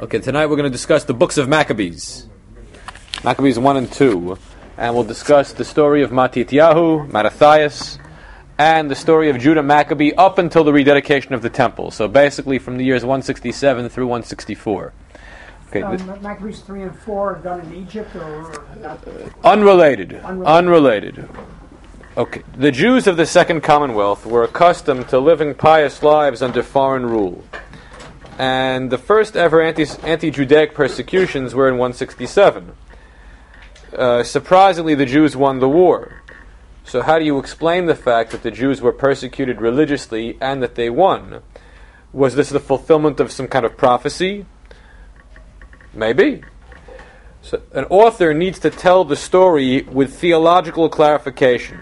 Okay, tonight we're going to discuss the books of Maccabees. Maccabees 1 and 2. And we'll discuss the story of Matityahu, Mattathias, and the story of Judah Maccabee up until the rededication of the temple. So basically from the years 167 through 164. Okay, um, Maccabees 3 and 4 are done in Egypt or. Unrelated. Unrelated. Okay. The Jews of the Second Commonwealth were accustomed to living pious lives under foreign rule and the first ever anti Judaic persecutions were in 167. Uh, surprisingly, the Jews won the war. So, how do you explain the fact that the Jews were persecuted religiously and that they won? Was this the fulfillment of some kind of prophecy? Maybe. So, an author needs to tell the story with theological clarification.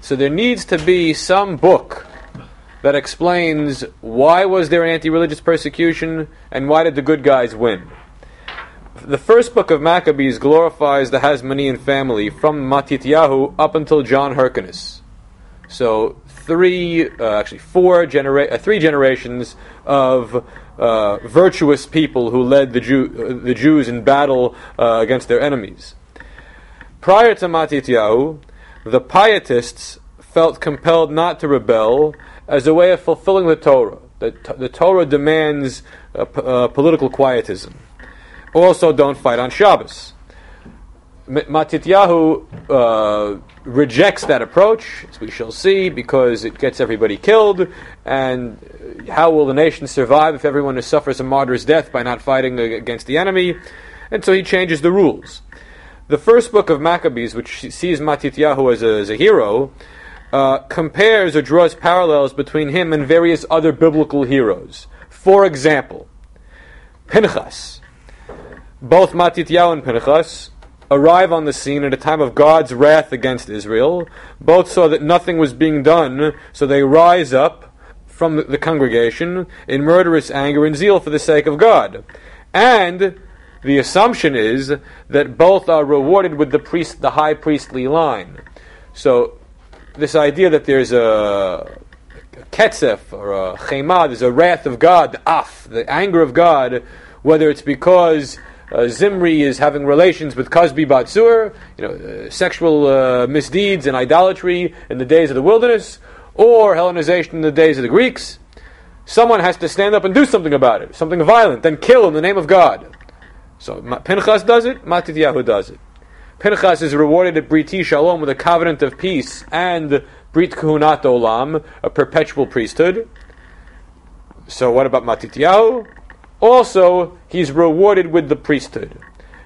So, there needs to be some book that explains why was there an anti-religious persecution and why did the good guys win. The first book of Maccabees glorifies the Hasmonean family from Matityahu up until John Hyrcanus. So three, uh, actually four genera- uh, three generations of uh, virtuous people who led the, Jew- the Jews in battle uh, against their enemies. Prior to Matityahu, the pietists felt compelled not to rebel as a way of fulfilling the Torah. The, the Torah demands uh, uh, political quietism. Also, don't fight on Shabbos. Matityahu uh, rejects that approach, as we shall see, because it gets everybody killed. And how will the nation survive if everyone suffers a martyr's death by not fighting against the enemy? And so he changes the rules. The first book of Maccabees, which sees Matityahu as a, as a hero, uh, compares or draws parallels between him and various other biblical heroes. For example, Pinchas. Both Matityahu and Pinchas arrive on the scene at a time of God's wrath against Israel. Both saw that nothing was being done, so they rise up from the congregation in murderous anger and zeal for the sake of God. And the assumption is that both are rewarded with the priest, the high priestly line. So this idea that there's a, ketzef or a chema, there's a wrath of God, the af, the anger of God, whether it's because uh, Zimri is having relations with Kozbi Batsur, you know, uh, sexual uh, misdeeds and idolatry in the days of the wilderness, or Hellenization in the days of the Greeks. Someone has to stand up and do something about it, something violent, then kill in the name of God. So Pinchas does it, Matityahu does it. Pinchas is rewarded at Brit Shalom with a covenant of peace and Brit Kahunat Olam, a perpetual priesthood. So what about Matityahu? Also, he's rewarded with the priesthood.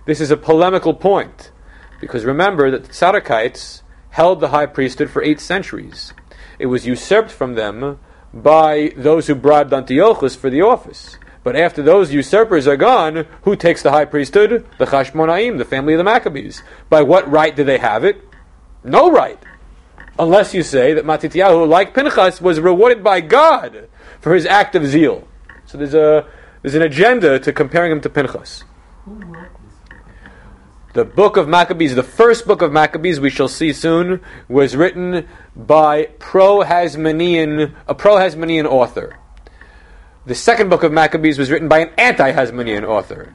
This is a polemical point, because remember that the Zadokites held the high priesthood for eight centuries. It was usurped from them by those who bribed Antiochus for the office. But after those usurpers are gone, who takes the high priesthood? The Chashmonaim, the family of the Maccabees. By what right do they have it? No right. Unless you say that Matityahu, like Pinchas, was rewarded by God for his act of zeal. So there's, a, there's an agenda to comparing him to Pinchas. The book of Maccabees, the first book of Maccabees, we shall see soon, was written by pro-Hasmonean, a pro-Hasmonean author. The second book of Maccabees was written by an anti Hasmonean author.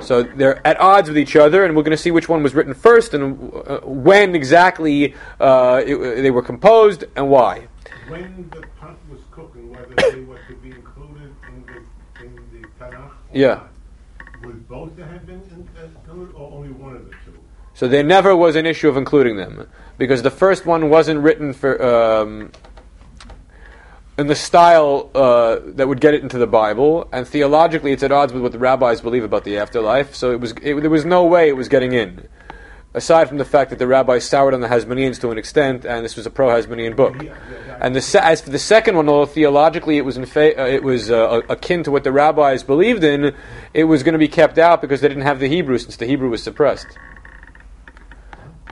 So they're at odds with each other, and we're going to see which one was written first and uh, when exactly uh, it, they were composed and why. When the pot was cooking, whether they were to be included in the, in the Tanakh? Yeah. Would both have been included, or only one of the two? So there never was an issue of including them, because the first one wasn't written for. Um, in the style uh, that would get it into the Bible, and theologically it's at odds with what the rabbis believe about the afterlife. So it was it, there was no way it was getting in, aside from the fact that the rabbis soured on the Hasmoneans to an extent, and this was a pro-Hasmonean book. And the, as for the second one, although theologically it was fa- uh, it was uh, akin to what the rabbis believed in, it was going to be kept out because they didn't have the Hebrew, since the Hebrew was suppressed.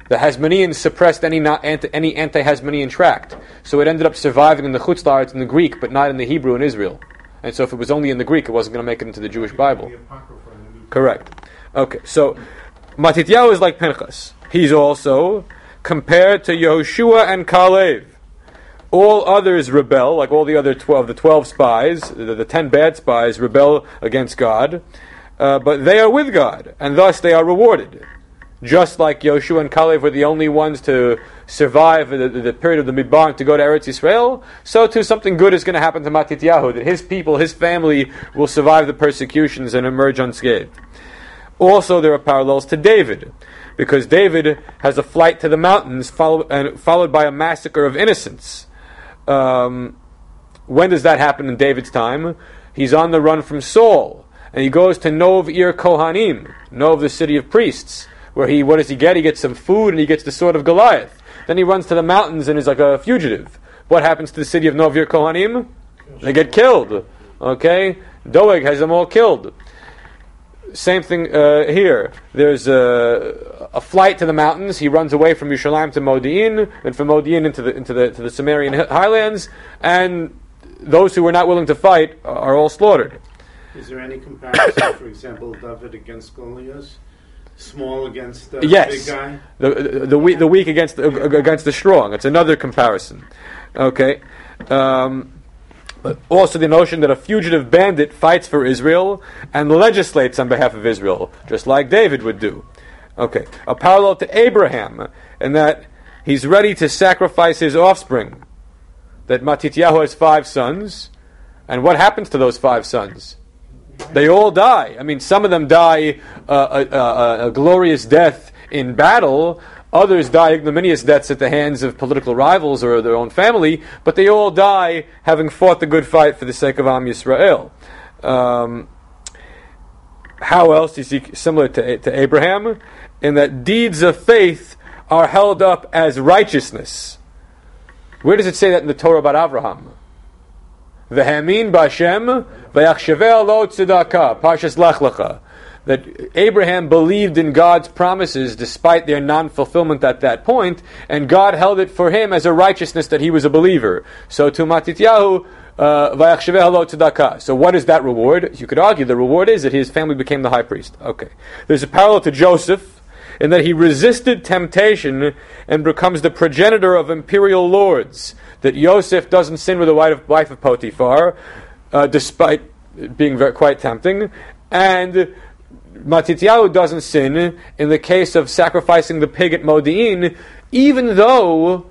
The Hasmoneans suppressed any, anti, any anti-Hasmonean tract, so it ended up surviving in the Chutzlaritz in the Greek, but not in the Hebrew in Israel. And so, if it was only in the Greek, it wasn't going to make it into the Jewish Bible. Correct. Okay, so Matityahu is like Pinchas. He's also compared to Yehoshua and Kalev. All others rebel, like all the other twelve, the twelve spies, the, the ten bad spies rebel against God. uh, but they are with God, and thus they are rewarded. Just like Yoshua and Kalev were the only ones to survive the, the, period of the Midbar to go to Eretz Yisrael, so too something good is going to happen to Matityahu, that his people, his family, will survive the persecutions and emerge unscathed. Also, there are parallels to David, because David has a flight to the mountains follow, and followed by a massacre of innocents. Um, when does that happen in David's time? He's on the run from Saul, and he goes to Nov Ir Kohanim, Nov, the city of priests where he, what does he get? He gets some food and he gets the sword of Goliath. Then he runs to the mountains and is like a fugitive. What happens to the city of Nov Ir Kohanim? They get killed. Okay? Doeg has them all killed. Same thing uh, here. There's a, a, flight to the mountains. He runs away from Yerushalayim to Modi'in, and from Modi'in into the into the to the Samarian highlands, and those who were not willing to fight are all slaughtered. Is there any comparison, for example, David against Goliath? Small against the yes. big guy? The, the, the, weak, the weak against the, against the strong. It's another comparison. Okay. Um, but also the notion that a fugitive bandit fights for Israel and legislates on behalf of Israel, just like David would do. Okay. A parallel to Abraham, in that he's ready to sacrifice his offspring. That Matityahu has five sons, and what happens to those five sons? They all die. I mean, some of them die uh, a, a, a, glorious death in battle. Others die ignominious deaths at the hands of political rivals or their own family, but they all die having fought the good fight for the sake of Am Yisrael. Um, how else is see similar to, to Abraham? In that deeds of faith are held up as righteousness. Where does it say that in the Torah about Abraham? V'hamin b'Hashem v'yachshaveh lo tzedakah. Parshas Lech Lecha. That Abraham believed in God's promises despite their non-fulfillment at that point, and God held it for him as a righteousness that he was a believer. So to Matityahu, uh, so what is that reward? You could argue the reward is that his family became the high priest. Okay. There's a parallel to Joseph in that he resisted temptation and becomes the progenitor of imperial lords that Yosef doesn't sin with the wife of Potiphar, uh, despite being very, quite tempting, and Matityahu doesn't sin in the case of sacrificing the pig at Modi'in, even though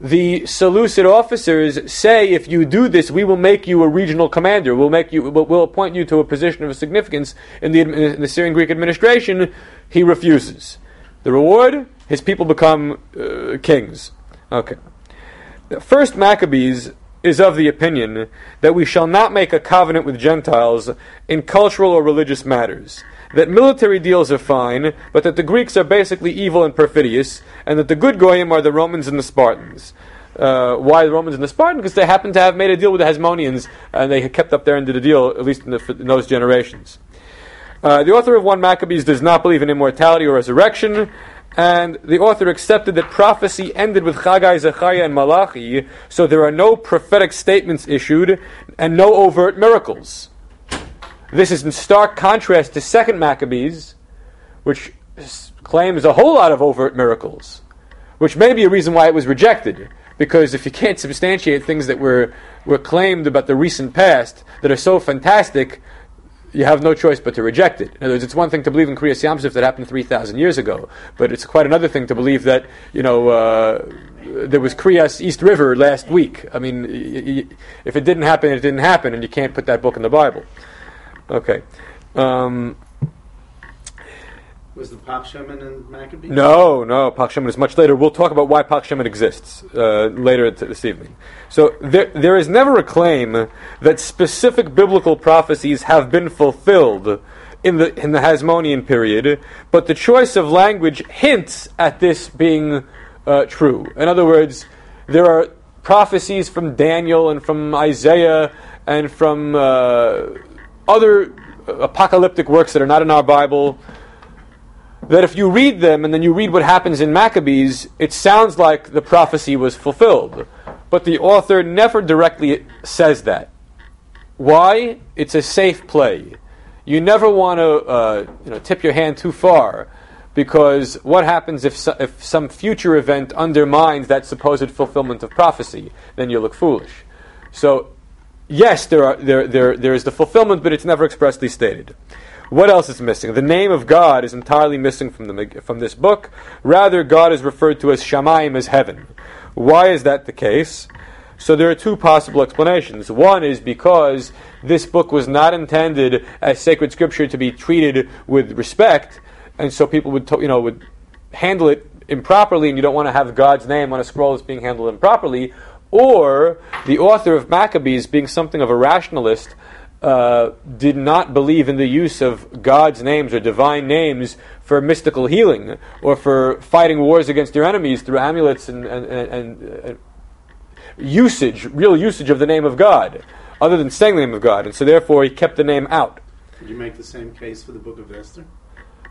the Seleucid officers say, if you do this, we will make you a regional commander. We'll make you, we'll, appoint you to a position of significance in the, in the Syrian Greek administration. He refuses. The reward: his people become uh, kings. Okay. The First Maccabees is of the opinion that we shall not make a covenant with Gentiles in cultural or religious matters. That military deals are fine, but that the Greeks are basically evil and perfidious, and that the good goyim are the Romans and the Spartans. Uh, why the Romans and the Spartans? Because they happen to have made a deal with the Hasmoneans, and they kept up their end of the deal, at least in, the, in those generations. Uh, the author of 1 Maccabees does not believe in immortality or resurrection, and the author accepted that prophecy ended with Chagai, Zechariah, and Malachi, so there are no prophetic statements issued and no overt miracles. This is in stark contrast to Second Maccabees, which claims a whole lot of overt miracles, which may be a reason why it was rejected. Because if you can't substantiate things that were, were claimed about the recent past that are so fantastic, you have no choice but to reject it. In other words, it's one thing to believe in Kriyas Yamsuf that happened 3,000 years ago, but it's quite another thing to believe that, you know, uh, there was Kriyas East River last week. I mean, y- y- if it didn't happen, it didn't happen, and you can't put that book in the Bible. Okay. Um, was the Pach Shemin in Maccabees? No, no. Pach Shemin is much later. We'll talk about why Pach Shemin exists uh, later this evening. So there, there is never a claim that specific biblical prophecies have been fulfilled in the in the Hasmonean period, but the choice of language hints at this being uh, true. In other words, there are prophecies from Daniel and from Isaiah and from uh, other apocalyptic works that are not in our Bible that if you read them and then you read what happens in Maccabees, it sounds like the prophecy was fulfilled. But the author never directly says that. Why? It's a safe play. You never want to uh, you know, tip your hand too far because what happens if, so, if some future event undermines that supposed fulfillment of prophecy? Then you look foolish. So, yes, there, are, there, there, there is the fulfillment, but it's never expressly stated. What else is missing? The name of God is entirely missing from, the, from this book. Rather, God is referred to as Shamayim, as heaven. Why is that the case? So there are two possible explanations. One is because this book was not intended as sacred scripture to be treated with respect, and so people would, you know, would handle it improperly, and you don't want to have God's name on a scroll that's being handled improperly. Or the author of Maccabees, being something of a rationalist, uh, did not believe in the use of God's names or divine names for mystical healing or for fighting wars against your enemies through amulets and, and, and, and usage, real usage of the name of God, other than saying the name of God. And so therefore he kept the name out. Could you make the same case for the book of Esther?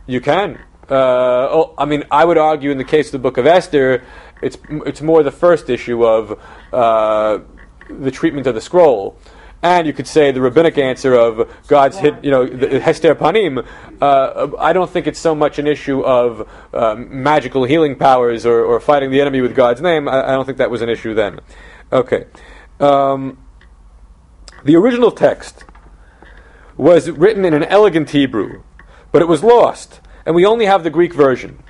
You can. Uh, oh, I mean, I would argue in the case of the book of Esther, it's, it's more the first issue of uh, the treatment of the scroll. And you could say the rabbinic answer of God's hit, you know, the Hester Panim. Uh, I don't think it's so much an issue of uh, magical healing powers or, or, fighting the enemy with God's name. I, I, don't think that was an issue then. Okay. Um, the original text was written in an elegant Hebrew, but it was lost, and we only have the Greek version.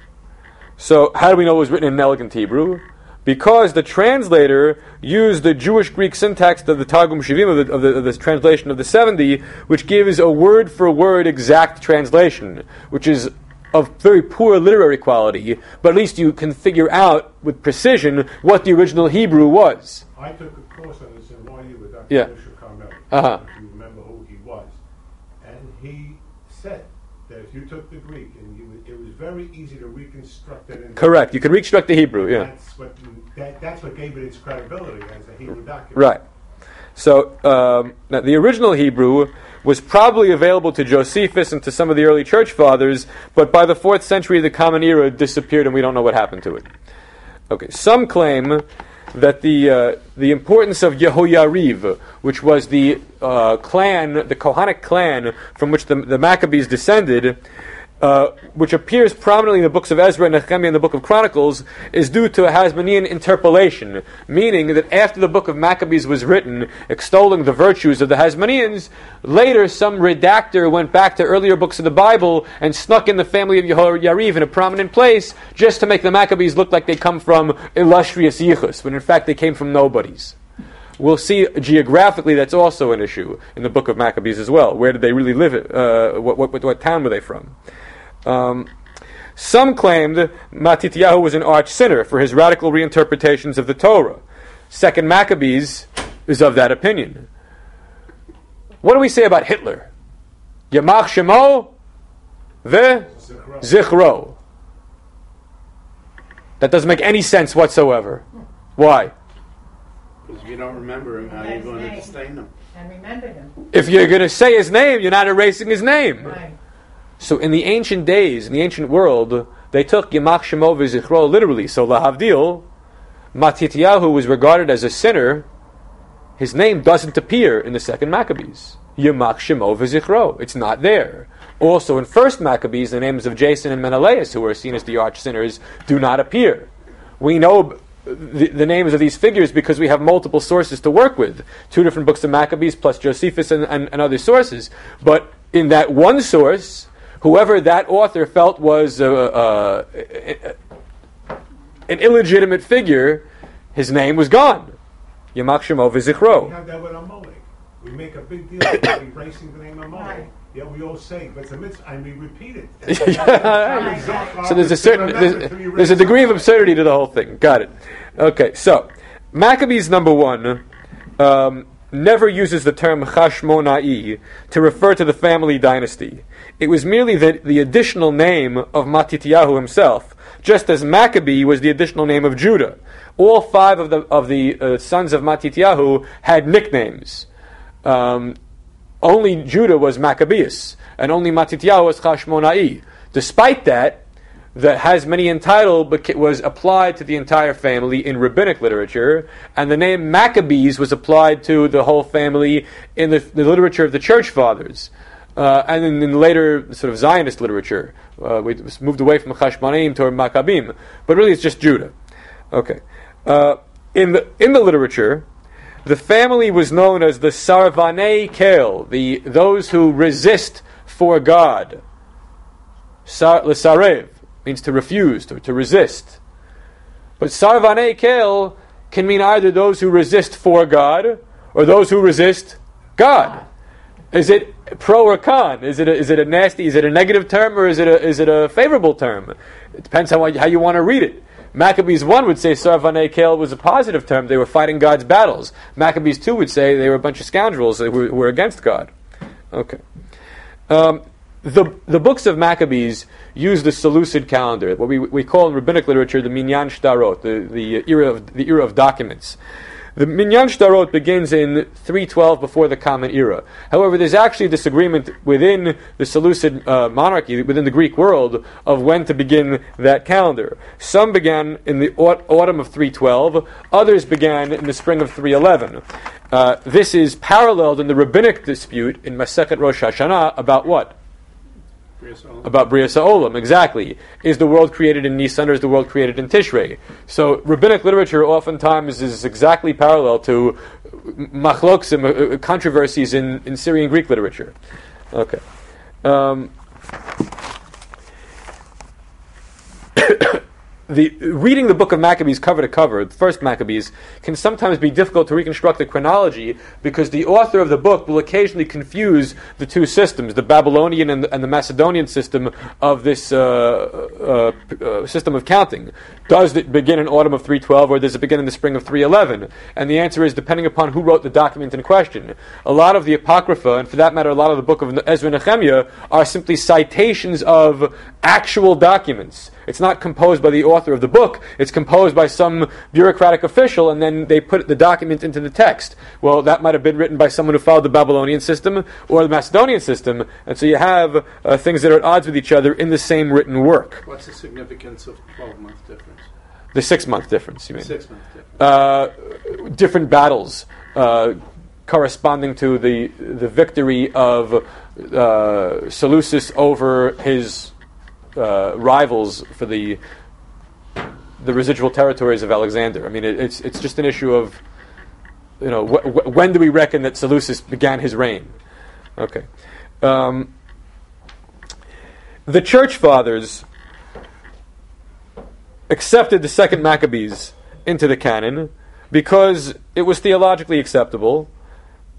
So, how do we know it was written in an elegant Hebrew? Because the translator used the Jewish Greek syntax of the Targum Shivim, of, the, of, the, of this translation of the 70, which gives a word for word exact translation, which is of very poor literary quality, but at least you can figure out with precision what the original Hebrew was. I took a course on this in NYU with Dr. Yeah. Carmel. Uh-huh. If you remember who he was. And he said that if you took the Greek and you, it was very easy to reconstruct it. In Correct. You can reconstruct the Hebrew, yeah. That's what, that, that's what gave it its credibility as a Hebrew document. Right. So um, the original Hebrew was probably available to Josephus and to some of the early church fathers, but by the fourth century the Common Era disappeared and we don't know what happened to it. Okay, some claim that the uh, the importance of Yehoyariv, which was the uh, clan, the Kohanic clan from which the, the Maccabees descended, uh, which appears prominently in the books of Ezra and Nehemiah and the book of Chronicles, is due to a Hasmonean interpolation, meaning that after the book of Maccabees was written, extolling the virtues of the Hasmoneans, later some redactor went back to earlier books of the Bible and snuck in the family of Yehoyariv in a prominent place just to make the Maccabees look like they come from illustrious yichus, when in fact they came from nobodies. We'll see geographically that's also an issue in the book of Maccabees as well. Where did they really live? Uh, what, what, what town were they from? Um, some claimed Matityahu was an arch sinner for his radical reinterpretations of the Torah. Second Maccabees is of that opinion. What do we say about Hitler? Yamach Shemo ve Zichro. That doesn't make any sense whatsoever. Why? Because if you don't remember him, how are you going to disdain him? And remember him. If you're going to say his name, you're not erasing his name. Right. So in the ancient days, in the ancient world, they took Yamach Shemo v'Zichro literally. So Lahavdil, Matityahu was regarded as a sinner. His name doesn't appear in the second Maccabees. Yamach Shemo v'Zichro. It's not there. Also in first Maccabees, the names of Jason and Menelaus, who were seen as the arch sinners, do not appear. We know the, the, names of these figures because we have multiple sources to work with. Two different books of Maccabees plus Josephus and, and, and other sources. But in that one source, whoever that author felt was uh, uh, an illegitimate figure, his name was gone. Yamach Shemo We v'zichro. have that with Amalek. We make a big deal about erasing the name Amalek. Right. Yeah, we all say, but it's a mitzvah, and we repeat it. so there's a certain there's, there's a degree of absurdity to the whole thing. Got it. Okay, so Maccabees number one um, never uses the term Chashmonai to refer to the family dynasty. It was merely the, the additional name of Matityahu himself, just as Maccabee was the additional name of Judah. All five of the of the uh, sons of Matityahu had nicknames. Um, only Judah was Maccabeus, and only Matityahu was Chashmonai. Despite that, the Hasmonean title was applied to the entire family in rabbinic literature, and the name Maccabees was applied to the whole family in the, the literature of the church fathers. Uh, and in, in later sort of Zionist literature, uh, we moved away from Chashmonaim toward Maccabim, but really it's just Judah. Okay, uh, in the in the literature, the family was known as the Sarvanei Kel, the those who resist for God. Sar- L'sarev means to refuse, to, to resist. But sarvane kel can mean either those who resist for God or those who resist God. Is it pro or con? Is it a, is it a nasty? Is it a negative term or is it a, is it a favorable term? It depends how how you want to read it. Maccabees one would say Sarvane Kel was a positive term. They were fighting God's battles. Maccabees two would say they were a bunch of scoundrels who were, were against God. Okay. Um, the, the books of Maccabees use the Seleucid calendar, what we, we call in rabbinic literature the Minyan Shtarot, the, the, era of, the era of documents. The Minyan Shtarot begins in 312 before the Common Era. However, there's actually disagreement within the Seleucid uh, monarchy, within the Greek world, of when to begin that calendar. Some began in the autumn of 312, others began in the spring of 311. Uh, this is paralleled in the rabbinic dispute in Masechet Rosh Hashanah about what? About Bria Sa'olam, exactly. Is the world created in Nisan or is the world created in Tishrei? So rabbinic literature oftentimes is exactly parallel to machloksim, uh, uh, controversies in, in Syrian Greek literature. Okay. Um, the reading the book of Maccabees cover to cover, the first Maccabees, can sometimes be difficult to reconstruct the chronology because the author of the book will occasionally confuse the two systems, the Babylonian and the, and the Macedonian system of this uh, uh, uh, system of counting. Does it begin in autumn of 312 or does it begin in the spring of 311? And the answer is depending upon who wrote the document in question. A lot of the Apocrypha, and for that matter, a lot of the book of Ezra and Nehemiah, are simply citations of actual documents. It's not composed by the author of the book, it's composed by some bureaucratic official, and then they put the document into the text. Well, that might have been written by someone who followed the Babylonian system or the Macedonian system, and so you have uh, things that are at odds with each other in the same written work. What's the significance of 12 month difference? The six month difference, you mean? Six month difference. Uh, different battles. Uh, corresponding to the the victory of uh, Seleucus over his uh, rivals for the the residual territories of Alexander. I mean, it, it's it's just an issue of you know wh- wh- when do we reckon that Seleucus began his reign? Okay. Um, the church fathers accepted the second Maccabees into the canon because it was theologically acceptable,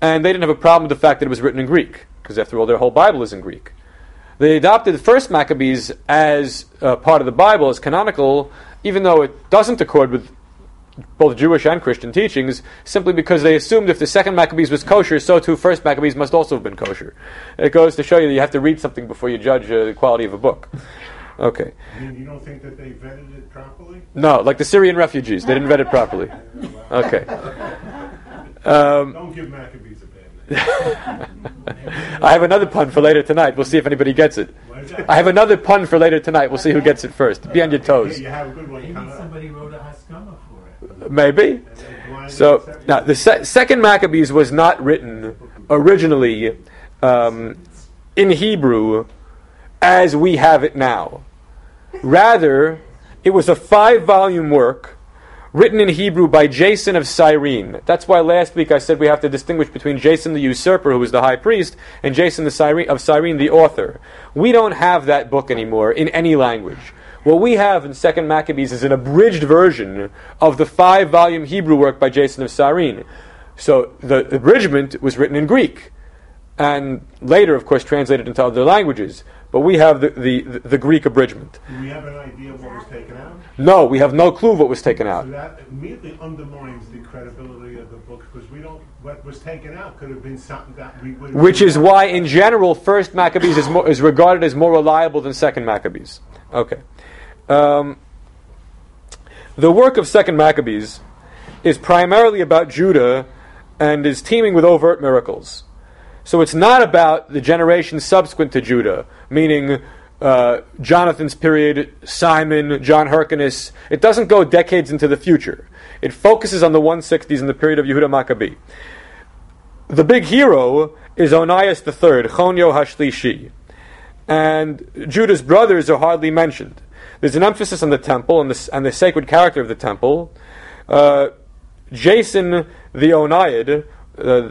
and they didn't have a problem with the fact that it was written in Greek, because after all, their whole Bible is in Greek. They adopted the first Maccabees as uh, part of the Bible, as canonical, even though it doesn't accord with both Jewish and Christian teachings, simply because they assumed if the second Maccabees was kosher, so too first Maccabees must also have been kosher. It goes to show you that you have to read something before you judge uh, the quality of a book. Okay. You, you don't think that they vetted it properly? No, like the Syrian refugees, they didn't vet it properly. Okay. Um, Don't give Maccabees a bad name. I have another pun for later tonight. We'll see if anybody gets it. What is that? I have another pun for later tonight. We'll see who gets it first. Be on your toes. you have a good one. Maybe somebody wrote a Haskama for it. Maybe. So now the se- second Maccabees was not written originally um, in Hebrew as we have it now. Rather, it was a five-volume work written in Hebrew by Jason of Cyrene. That's why last week I said we have to distinguish between Jason the usurper, who was the high priest, and Jason the Cyrene, of Cyrene, the author. We don't have that book anymore in any language. What we have in Second Maccabees is an abridged version of the five-volume Hebrew work by Jason of Cyrene. So the abridgment was written in Greek, and later, of course, translated into other languages. But we have the, the, the Greek abridgment. Do we have an idea of what was taken out? No, we have no clue what was taken So out. that immediately undermines the credibility of the book because we don't. What was taken out could have been something that we would. Which is why, in general, First Maccabees is, more, is regarded as more reliable than Second Maccabees. Okay. Um, the work of Second Maccabees is primarily about Judah and is teeming with overt miracles. So it's not about the generation subsequent to Judah, meaning uh, Jonathan's period, Simon, John Hyrcanus. It doesn't go decades into the future. It focuses on the 160s and the period of Yehuda Maccabee. The big hero is Onias III, Chonyo Hashlishi. And Judah's brothers are hardly mentioned. There's an emphasis on the temple and the, and the sacred character of the temple. Uh, Jason the Oniad, uh,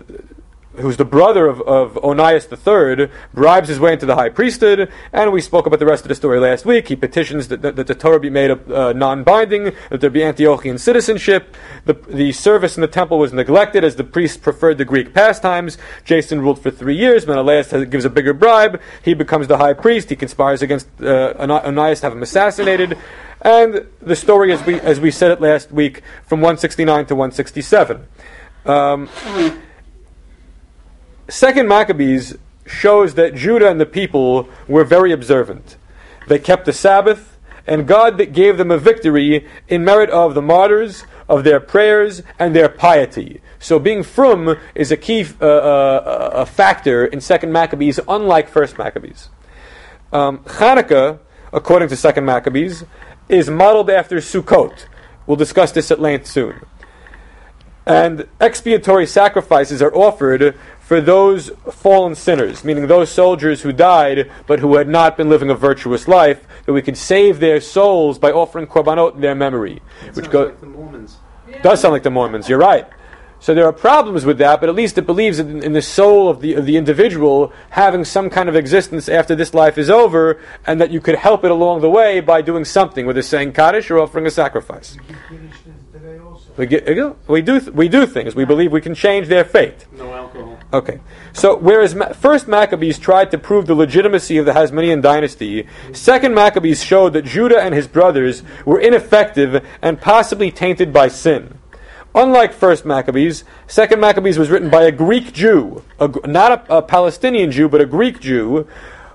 who's the brother of, of Onias III, bribes his way into the high priesthood, and we spoke about the rest of the story last week. He petitions that, that, that the Torah be made uh, non-binding, that there be Antiochian citizenship. The, the service in the temple was neglected as the priests preferred the Greek pastimes. Jason ruled for three years. Menelaus has, gives a bigger bribe. He becomes the high priest. He conspires against uh, Onias to have him assassinated. And the story, as we, as we said it last week, from 169 to 167. Um, Second Maccabees shows that Judah and the people were very observant. They kept the Sabbath, and God gave them a victory in merit of the martyrs, of their prayers, and their piety. So being frum is a key uh, uh, a factor in Second Maccabees, unlike First Maccabees. Um, Hanukkah, according to Second Maccabees, is modeled after Sukkot. We'll discuss this at length soon. And expiatory sacrifices are offered for those fallen sinners, meaning those soldiers who died but who had not been living a virtuous life, that we could save their souls by offering korbanot in their memory. It which sounds go- like the Mormons. does sound like the Mormons. You're right. So there are problems with that, but at least it believes in, in the soul of the of the individual having some kind of existence after this life is over, and that you could help it along the way by doing something, whether saying kaddish or offering a sacrifice. We, get, we do th- we do things. We believe we can change their fate. No alcohol. Okay. So whereas Ma- first Maccabees tried to prove the legitimacy of the Hasmonean dynasty, second Maccabees showed that Judah and his brothers were ineffective and possibly tainted by sin. Unlike first Maccabees, second Maccabees was written by a Greek Jew, a, not a, a Palestinian Jew, but a Greek Jew,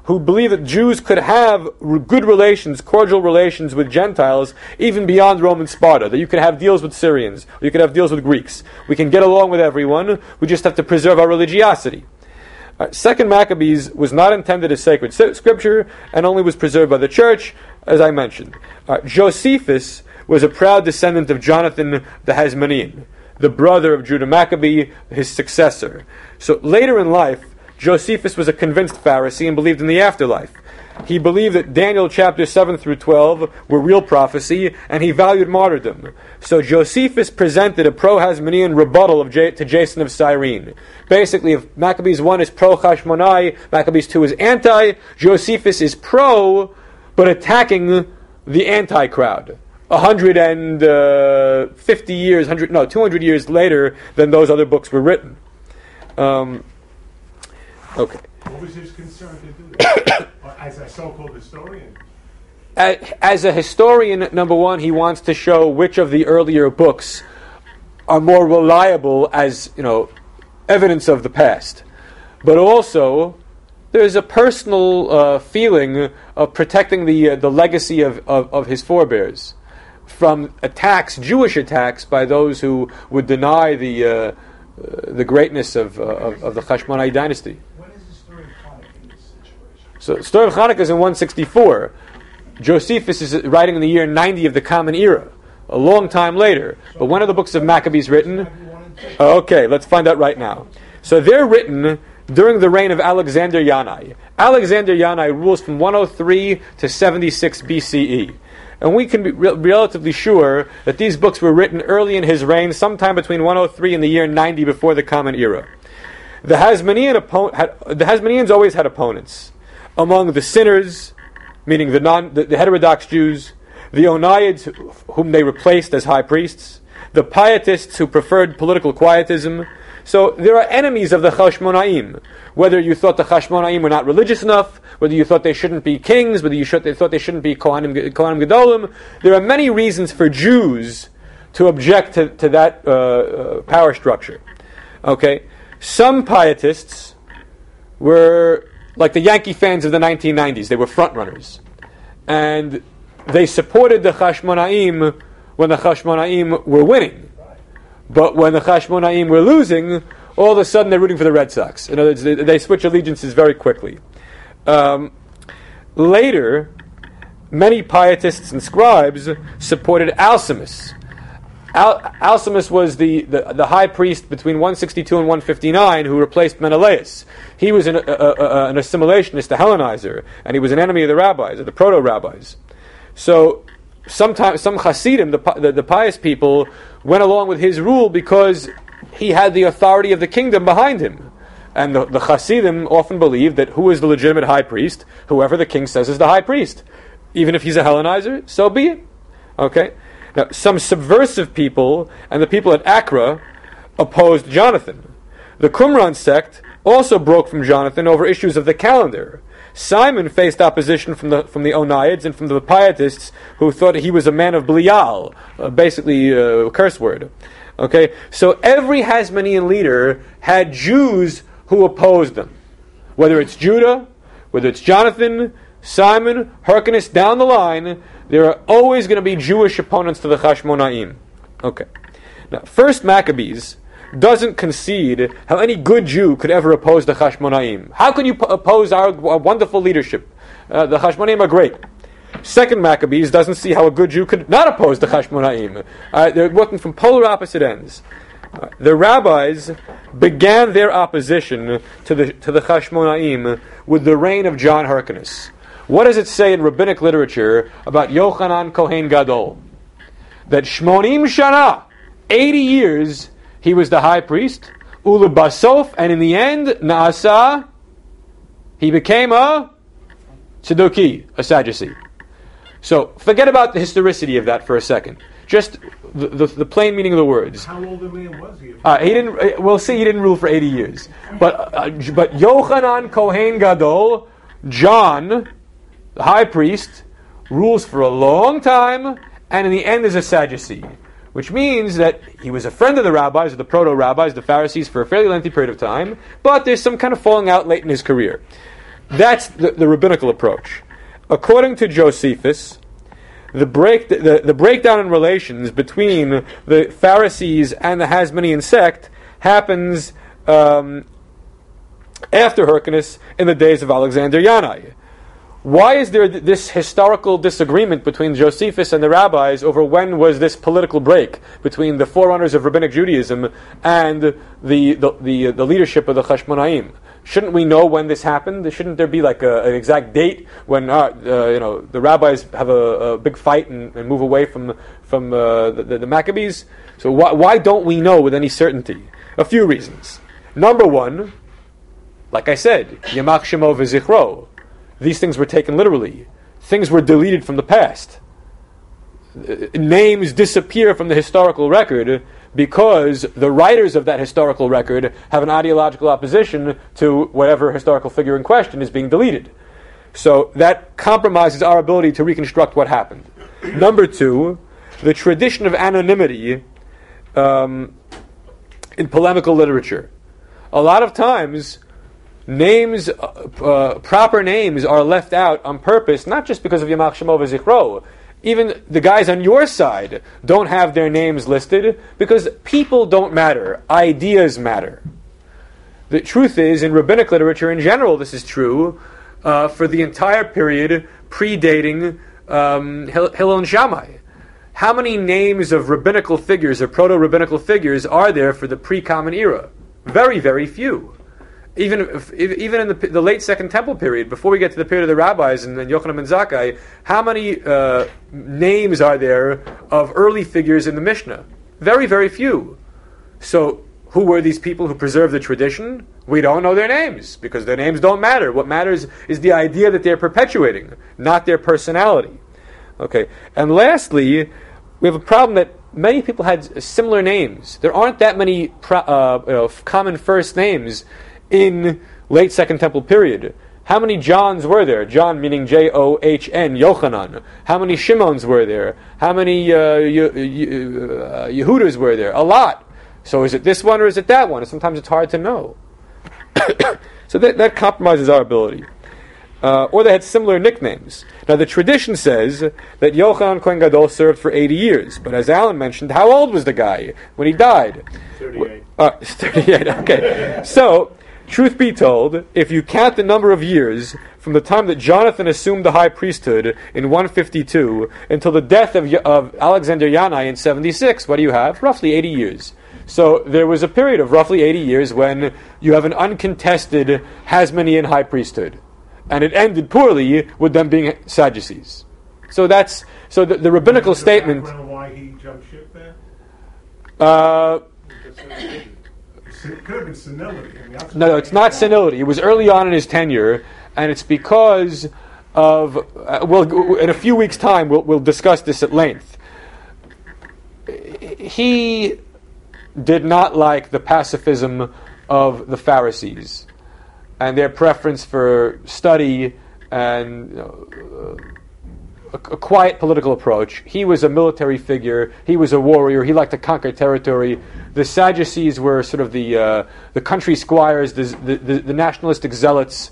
who believed that Jews could have good relations, cordial relations with Gentiles, even beyond Roman Sparta. That you could have deals with Syrians, you could have deals with Greeks. We can get along with everyone. We just have to preserve our religiosity. Uh, Second Maccabees was not intended as sacred scripture and only was preserved by the church, as I mentioned. Uh, Josephus was a proud descendant of Jonathan the Hasmonean, the brother of Judah Maccabee, his successor. So later in life, Josephus was a convinced Pharisee and believed in the afterlife. He believed that Daniel chapter 7 through 12 were real prophecy, and he valued martyrdom. So Josephus presented a pro Hasmonean rebuttal of J- to Jason of Cyrene. Basically, if Maccabees 1 is pro Hashmonai, Maccabees 2 is anti, Josephus is pro, but attacking the anti crowd. A hundred and uh, fifty years, hundred no, two hundred years later than those other books were written. Um, okay. What was his concern to do? As a so-called historian, As a historian, number one, he wants to show which of the earlier books are more reliable as you know evidence of the past, but also there's a personal uh, feeling of protecting the uh, the legacy of, of, of his forebears from attacks, Jewish attacks, by those who would deny the uh, uh, the greatness of, uh, of of the Hashmonai dynasty. When is the story of Hanukkah in this situation? So, story of Hanukkah is in 164. Josephus is writing in the year 90 of the Common Era, a long time later. But when are the books of Maccabees written? Okay, let's find out right now. So they're written during the reign of Alexander Yanai. Alexander Yanai rules from 103 to 76 BCE. And we can be re- relatively sure that these books were written early in his reign, sometime between 103 and the year 90 before the Common Era. The Hasmonean oppo- had, the Hasmoneans always had opponents among the sinners, meaning the non the, the heterodox Jews, the Oniads, whom they replaced as high priests, the pietists who preferred political quietism. So there are enemies of the Chashmonaim. Whether you thought the Chashmonaim were not religious enough, whether you thought they shouldn't be kings, whether you should, they thought they shouldn't be Kohanim, Kohanim Gedolim, there are many reasons for Jews to object to, to that uh, uh, power structure. Okay, some pietists were like the Yankee fans of the 1990s. They were frontrunners, and they supported the Chashmonaim when the Chashmonaim were winning. But when the Chashmonaim were losing, all of a sudden they're rooting for the Red Sox. In other words, they, they switch allegiances very quickly. Um, later, many pietists and scribes supported Alcimus. Al- Alcimus was the, the, the high priest between 162 and 159 who replaced Menelaus. He was an, a, a, a- an assimilationist, a Hellenizer, and he was an enemy of the rabbis, of the proto rabbis. So sometimes some Hasidim, the, the, the pious people, went along with his rule because he had the authority of the kingdom behind him. And the, the Hasidim often believed that who is the legitimate high priest? Whoever the king says is the high priest. Even if he's a Hellenizer, so be it. Okay? Now, some subversive people and the people at Acra opposed Jonathan. The Qumran sect also broke from Jonathan over issues of the calendar. Simon faced opposition from the from the Oniads and from the Pietists who thought he was a man of Belial, uh, basically uh, a curse word. Okay, so every Hasmonean leader had Jews who opposed them, whether it's Judah, whether it's Jonathan, Simon, Hyrcanus, down the line, there are always going to be Jewish opponents to the Chashmonaim. Okay, now first Maccabees doesn't concede how any good Jew could ever oppose the Chashmonaim. How can you p- oppose our, wonderful leadership? Uh, the Chashmonaim are great. Second Maccabees doesn't see how a good Jew could not oppose the Chashmonaim. Uh, they're working from polar opposite ends. Uh, the rabbis began their opposition to the to the Chashmonaim with the reign of John Hyrcanus. What does it say in rabbinic literature about Yochanan Kohen Gadol? That Shmonim Shana, 80 years, he was the high priest. Ulu Basof, and in the end, Naasa, he became a Tzeduki, a Sadducee. So forget about the historicity of that for a second. Just the, the, the plain meaning of the words. How old a man was he? Uh, he didn't. uh, We'll see. He didn't rule for eighty years. But uh, but Yochanan Kohen Gadol, John, the high priest, rules for a long time, and in the end is a Sadducee, which means that he was a friend of the rabbis, of the proto rabbis, the Pharisees, for a fairly lengthy period of time. But there's some kind of falling out late in his career. That's the, the rabbinical approach. According to Josephus, the break the, the breakdown in relations between the Pharisees and the Hasmonean sect happens um, after Hyrcanus in the days of Alexander Yanai. Why is there this historical disagreement between Josephus and the rabbis over when was this political break between the forerunners of rabbinic Judaism and the, the, the, the leadership of the Chashmonaim? Shouldn't we know when this happened? Shouldn't there be like a, an exact date when uh, uh, you know the rabbis have a, a big fight and, and move away from from uh, the, the, Maccabees? So why, why don't we know with any certainty? A few reasons. Number one, like I said, Yamach Shemo v'Zichro. These things were taken literally. Things were deleted from the past. Uh, Names disappear from the historical record because the writers of that historical record have an ideological opposition to whatever historical figure in question is being deleted. So that compromises our ability to reconstruct what happened. Number two, the tradition of anonymity um, in polemical literature. A lot of times, names, uh, uh, proper names, are left out on purpose, not just because of Yamach Shemo v'Zichro. Even the guys on your side don't have their names listed because people don't matter, ideas matter. The truth is, in rabbinic literature in general, this is true uh, for the entire period predating um, Hillel and Shammai. How many names of rabbinical figures or proto rabbinical figures are there for the pre common era? Very, very few. Even, if, even in the, the late Second Temple period, before we get to the period of the rabbis and then Yochanan ben Zakkai, how many uh, names are there of early figures in the Mishnah? Very, very few. So, who were these people who preserved the tradition? We don't know their names because their names don't matter. What matters is the idea that they're perpetuating, not their personality. Okay, and lastly, we have a problem that many people had similar names. There aren't that many pro- uh, you know, common first names in late Second Temple period. How many Johns were there? John meaning J O H N, Yochanan. How many Shimons were there? How many uh, Ye- Ye- uh, Yehudas were there? A lot. So is it this one or is it that one? Sometimes it's hard to know. so that, that compromises our ability. Uh, or they had similar nicknames. Now the tradition says that Yochanan Kohen Gadol served for 80 years, but as Alan mentioned, how old was the guy when he died? 38. Uh, 38, okay. So, truth be told, if you count the number of years from the time that Jonathan assumed the high priesthood in 152 until the death of, of Alexander Yanai in 76, what do you have? Roughly 80 years. So there was a period of roughly 80 years when you have an uncontested Hasmonean high priesthood. And it ended poorly with them being Sadducees. So that's so the, the rabbinical statement. Why he jumped ship there? Uh, It could have been senility. I mean, No, no, it's not senility. It was early on in his tenure, and it's because of. Uh, well, in a few weeks' time, we'll, we'll discuss this at length. He did not like the pacifism of the Pharisees and their preference for study and a quiet political approach. He was a military figure. He was a warrior. He liked to conquer territory. The Sadducees were sort of the uh, the country squires, the, the, the nationalistic zealots.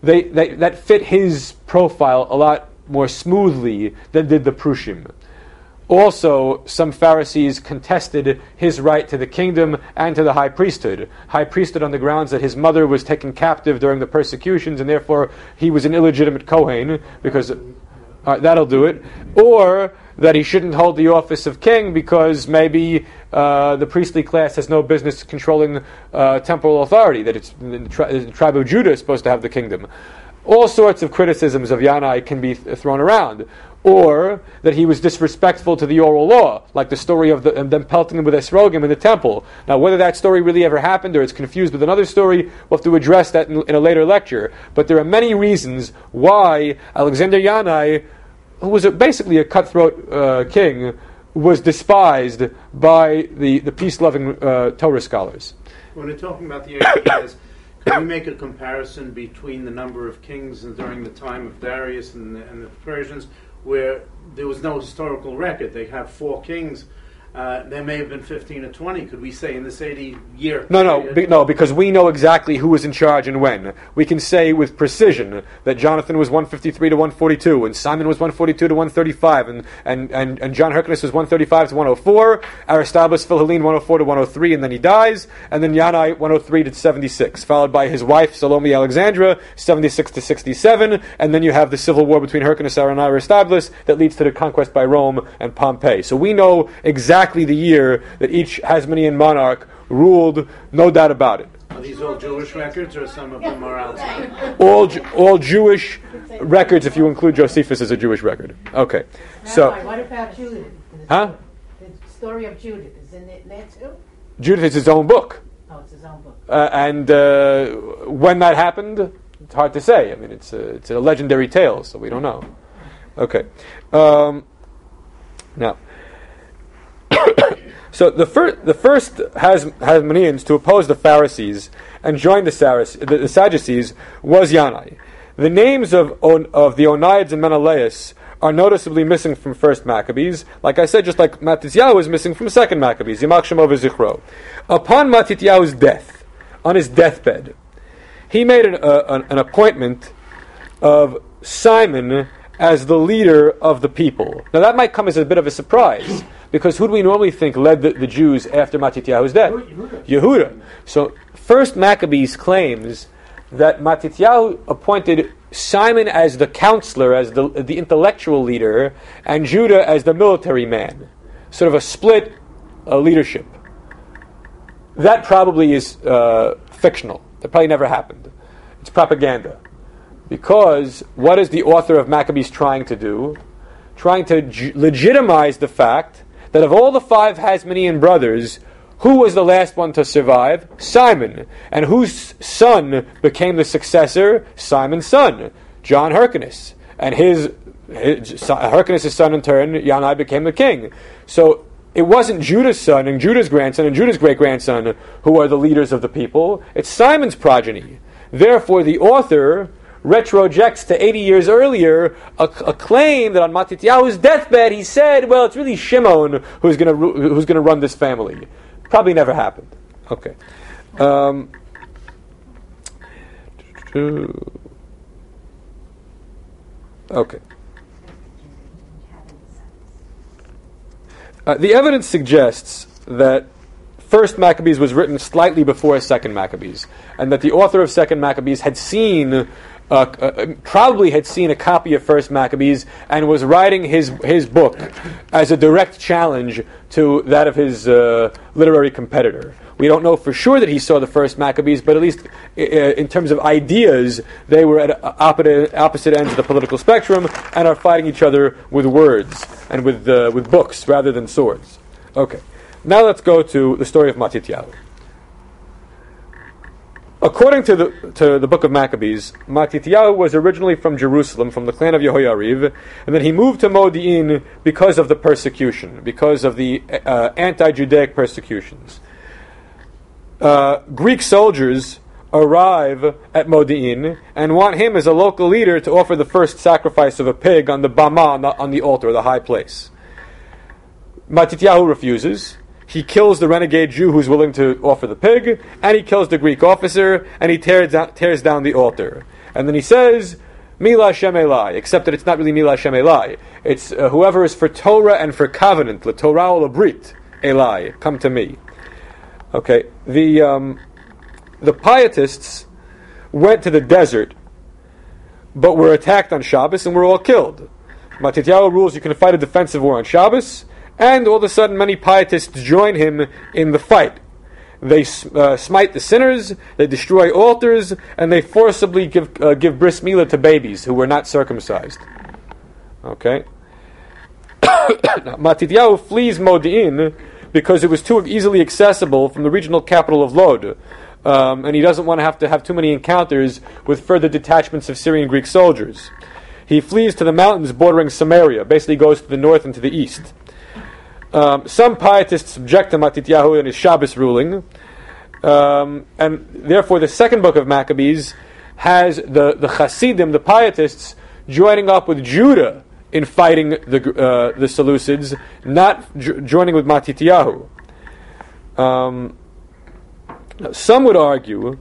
They, they that fit his profile a lot more smoothly than did the Prushim. Also, some Pharisees contested his right to the kingdom and to the high priesthood. High priesthood on the grounds that his mother was taken captive during the persecutions, and therefore he was an illegitimate Kohen, because uh, that'll do it. Or that he shouldn't hold the office of king because maybe uh, the priestly class has no business controlling uh, temporal authority, that it's the, tri- the tribe of Judah is supposed to have the kingdom. All sorts of criticisms of Yanai can be th- thrown around or that he was disrespectful to the oral law, like the story of the, them pelting him with esrogim in the temple. Now, whether that story really ever happened or it's confused with another story, we'll have to address that in, in a later lecture. But there are many reasons why Alexander Yanai, who was a, basically a cutthroat uh, king, was despised by the, the peace loving uh, Torah scholars. When we're talking about the years, can we make a comparison between the number of kings during the time of Darius and the, and the Persians, where there was no historical record? They have four kings. Uh, there may have been 15 or 20, could we say, in this 80 year No, no, be, no, because we know exactly who was in charge and when. We can say with precision that Jonathan was 153 to 142, and Simon was 142 to 135, and, and, and, and John Hyrcanus was 135 to 104, Aristobulus Philhellene 104 to 103, and then he dies, and then Yanai 103 to 76, followed by his wife Salome Alexandra 76 to 67, and then you have the civil war between Hyrcanus and Aristobulus that leads to the conquest by Rome and Pompey. So we know exactly the year that each Hasmonean monarch ruled, no doubt about it. Are these all Jewish records, or some of them are outside? All, Ju- all Jewish records, if you include Josephus as a Jewish record. Okay, so what about Judith? Huh? The story of Judith is in it there too? Judith is his own book, Oh, it's his own book. uh, and uh, when that happened, it's hard to say. I mean, it's a, it's a legendary tale, so we don't know. Okay, um, now. So the first, the first Has- Hasmoneans to oppose the Pharisees and join the, Saras- the, the Sadducees was Yanai. The names of, On- of the Oniads and Menelaus are noticeably missing from First Maccabees. Like I said, just like Matityahu is missing from Second Maccabees. Yimach Shemo v'Zichro. Upon Matityahu's death, on his deathbed, he made an, uh, an, an appointment of Simon as the leader of the people. Now that might come as a bit of a surprise, because who do we normally think led the, the Jews after Matityahu's death? Yehuda. So first Maccabees claims that Matityahu appointed Simon as the counselor, as the, the intellectual leader, and Judah as the military man. Sort of a split uh, leadership. That probably is uh, fictional. That probably never happened. It's propaganda. Because what is the author of Maccabees trying to do? Trying to legitimize the fact that of all the five Hasmonean brothers, who was the last one to survive? Simon. And whose son became the successor? Simon's son, John Hyrcanus. And his, his Hyrcanus' son in turn, Yanai, became the king. So it wasn't Judah's son and Judah's grandson and Judah's great grandson who are the leaders of the people. It's Simon's progeny. Therefore, the author retrojects to 80 years earlier a, a claim that on Matityahu's deathbed he said, well, it's really Shimon who's going to who's to run this family. Probably never happened. Okay. Um, okay. Uh, the evidence suggests that First Maccabees was written slightly before Second Maccabees, and that the author of Second Maccabees had seen, uh, uh, probably had seen a copy of First Maccabees, and was writing his his book as a direct challenge to that of his uh, literary competitor. We don't know for sure that he saw the First Maccabees, but at least uh, in terms of ideas, they were at opposite, opposite ends of the political spectrum and are fighting each other with words and with uh, with books rather than swords. Okay. Now let's go to the story of Matityahu. According to the to the book of Maccabees, Matityahu was originally from Jerusalem, from the clan of Yehoyariv, and then he moved to Modi'in because of the persecution, because of the uh, anti-Judaic persecutions. Uh, Greek soldiers arrive at Modi'in and want him as a local leader to offer the first sacrifice of a pig on the bama on the, on the altar, the high place. Matityahu refuses. He kills the renegade Jew who's willing to offer the pig, and he kills the Greek officer, and he tears down, tears down the altar. And then he says, Mi LaShem Elai, except that it's not really Mi LaShem Elai. It's uh, whoever is for Torah and for covenant, the Torah or Brit, Elai, come to me. Okay, the, um, the pietists went to the desert, but were attacked on Shabbos and were all killed. Matityahu rules you can fight a defensive war on Shabbos, and all of a sudden, many pietists join him in the fight. They uh, smite the sinners, they destroy altars, and they forcibly give, uh, give bris milah to babies who were not circumcised. Okay? Matityahu flees Modi'in because it was too easily accessible from the regional capital of Lod. Um, and he doesn't want to have to have too many encounters with further detachments of Syrian Greek soldiers. He flees to the mountains bordering Samaria, basically goes to the north and to the east. Um, some pietists object to Matityahu and his Shabbos ruling, um, and therefore the second book of Maccabees has the, the Hasidim, the pietists, joining up with Judah in fighting the, uh, the Seleucids, not jo- joining with Matityahu. Um, some would argue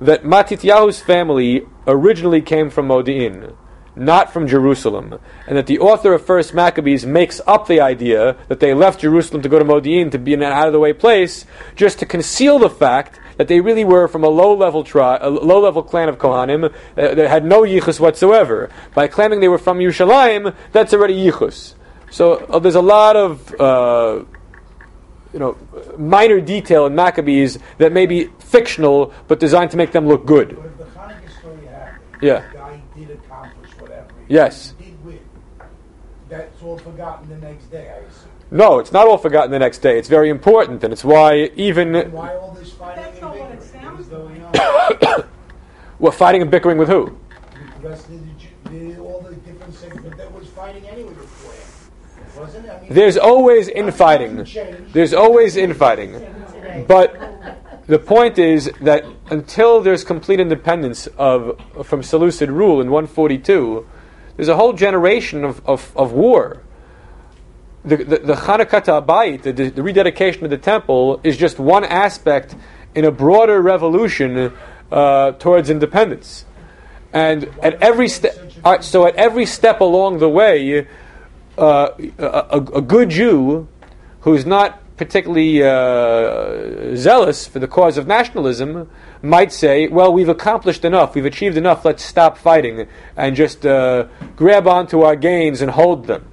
that Matityahu's family originally came from Modi'in, not from Jerusalem, and that the author of First Maccabees makes up the idea that they left Jerusalem to go to Modi'in to be in an out of the way place, just to conceal the fact that they really were from a low level tri- a low level clan of Kohanim uh, that had no yichus whatsoever. By claiming they were from Yerushalayim, that's already yichus. So uh, there's a lot of uh, you know minor detail in Maccabees that may be fictional but designed to make them look good. But if the Hanukkah story happened, Yeah. the guy did accomplish whatever. he Yes. Did win. That's all forgotten the next day, I assume. No, it's not all forgotten the next day. It's very important, and it's why even And why all this fighting That's and not what it sounds What was we're fighting and bickering with who? The rest of the, the, all the different segments that was fighting anyway before. Wasn't it? I mean, There's always infighting. There's always infighting. But the point is that until there's complete independence of from Seleucid rule in 142, there's a whole generation of, of, of war. The, the, the Chanukat Habayit, the, the rededication of the temple, is just one aspect in a broader revolution uh, towards independence. And at every step, so at every step along the way, uh, a, a, a good Jew who's not particularly uh, zealous for the cause of nationalism might say, well, we've accomplished enough, we've achieved enough, let's stop fighting and just uh, grab onto our gains and hold them.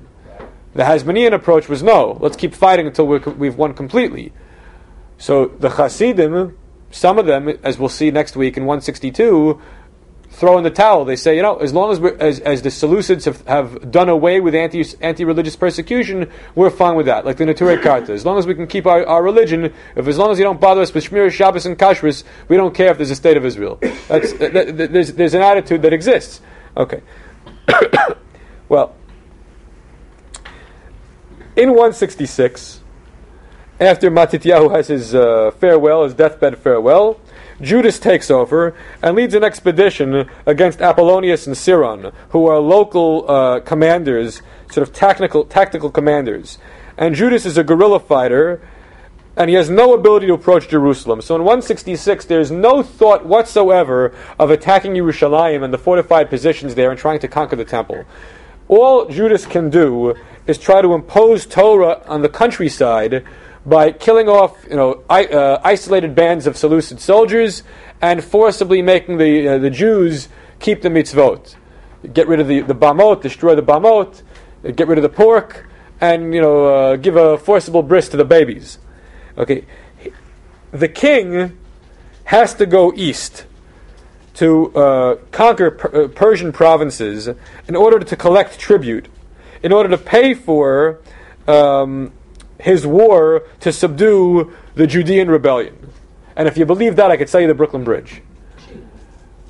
The Hasmonean approach was no, let's keep fighting until we're, we've won completely. So the Hasidim, some of them, as we'll see next week in 162, throw in the towel. They say, you know, as long as as, as the Seleucids have, have done away with anti anti religious persecution, we're fine with that. Like the Neturei Karta. As long as we can keep our, our religion, if as long as you don't bother us with Shmir, Shabbos, and Kashrus, we don't care if there's a state of Israel. That's, that, that- there's, there's an attitude that exists. Okay. well, in 166, after Matityahu has his uh, farewell, his deathbed farewell, Judas takes over and leads an expedition against Apollonius and Seron, who are local uh, commanders, sort of tactical, tactical commanders. And Judas is a guerrilla fighter, and he has no ability to approach Jerusalem. So in 166, there's no thought whatsoever of attacking Yerushalayim and the fortified positions there and trying to conquer the temple. All Judas can do is try to impose Torah on the countryside by killing off, you know, I, uh, isolated bands of Seleucid soldiers and forcibly making the uh, the Jews keep the mitzvot, get rid of the the bamot, destroy the bamot, get rid of the pork, and you know, uh, give a forcible bris to the babies. Okay, the king has to go east to uh, conquer per- uh, Persian provinces in order to collect tribute, in order to pay for um, his war to subdue the Judean rebellion. And if you believe that, I could sell you the Brooklyn Bridge.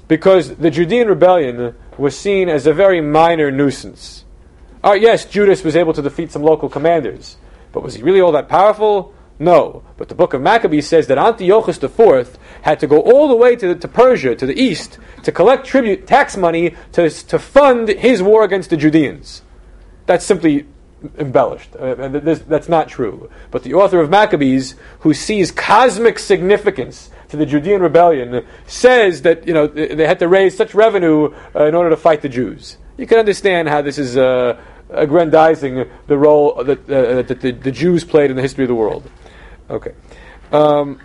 because the Judean rebellion was seen as a very minor nuisance. Uh, yes, Judas was able to defeat some local commanders, but was he really all that powerful? No. But the book of Maccabees says that Antiochus IV had to go all the way to, to Persia, to the east, to collect tribute, tax money, to, to fund his war against the Judeans. That's simply embellished. Uh, that's not true. But the author of Maccabees, who sees cosmic significance to the Judean rebellion, says that you know they had to raise such revenue uh, in order to fight the Jews. You can understand how this is uh, aggrandizing the role that, uh, that the, the, Jews played in the history of the world. Okay. Um,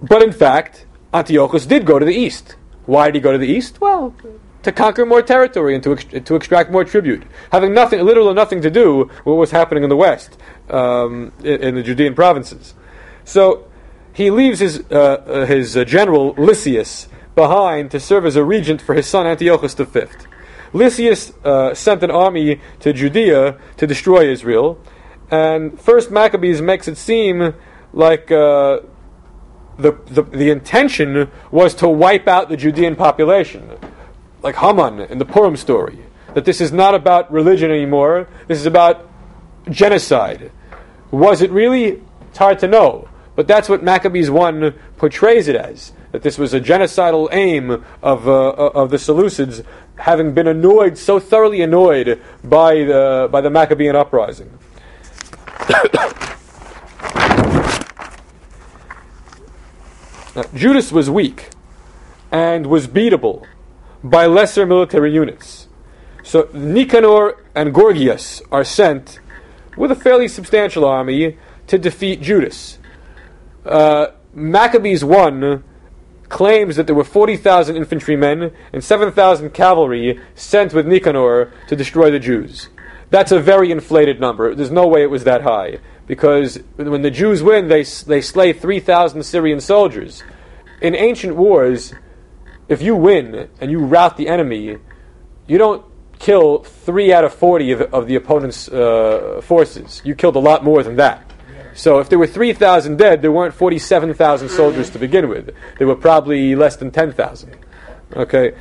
but in fact, Antiochus did go to the east. Why did he go to the east? Well, to conquer more territory and to, ex- to extract more tribute, having nothing, little or nothing to do with what was happening in the west, um, in, in, the Judean provinces. So he leaves his, uh, uh, his uh, general Lysias behind to serve as a regent for his son Antiochus V. Lysias uh, sent an army to Judea to destroy Israel, and First Maccabees makes it seem like uh, the, the, the intention was to wipe out the Judean population like Haman in the Purim story, that this is not about religion anymore, this is about genocide. Was it really? It's hard to know. But that's what Maccabees 1 portrays it as that this was a genocidal aim of, uh, of the Seleucids, having been annoyed, so thoroughly annoyed by the, by the Maccabean uprising. now, Judas was weak and was beatable by lesser military units. So Nicanor and Gorgias are sent with a fairly substantial army to defeat Judas. Uh, Maccabees 1 claims that there were 40,000 infantrymen and 7,000 cavalry sent with Nicanor to destroy the Jews. That's a very inflated number. There's no way it was that high. Because when the Jews win, they, they slay 3,000 Syrian soldiers. In ancient wars, if you win and you rout the enemy, you don't kill three out of 40 of, of the opponent's uh, forces. You killed a lot more than that. So if there were 3,000 dead, there weren't 47,000 soldiers to begin with. There were probably less than 10,000. Okay?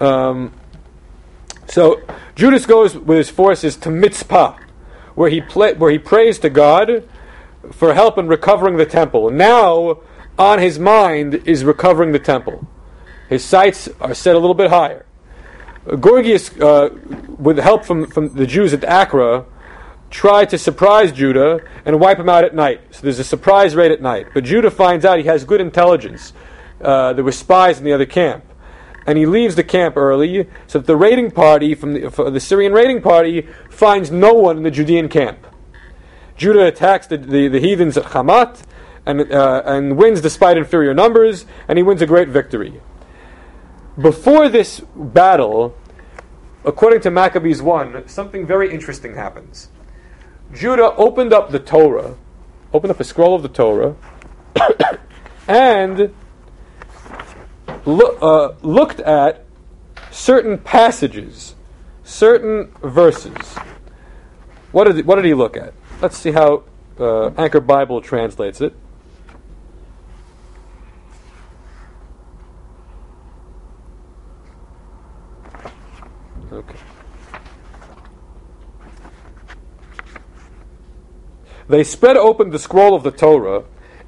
Um, so Judas goes with his forces to Mitzpah, where he, pla- where he prays to God for help in recovering the temple. Now, on his mind is recovering the temple. His sights are set a little bit higher. Gorgias, uh, with help from, from the Jews at Acra, tried to surprise Judah and wipe him out at night. So there's a surprise raid at night. But Judah finds out he has good intelligence. Uh, there were spies in the other camp. And he leaves the camp early so that the raiding party, from the, the Syrian raiding party, finds no one in the Judean camp. Judah attacks the, the, the heathens at Hamat and, uh, and wins despite inferior numbers, and he wins a great victory before this battle, according to Maccabees 1, something very interesting happens. Judah opened up the Torah, opened up a scroll of the Torah, and lo- uh, looked at certain passages, certain verses. What did, what did he look at? Let's see how uh, Anchor Bible translates it. Okay. They spread open the scroll of the Torah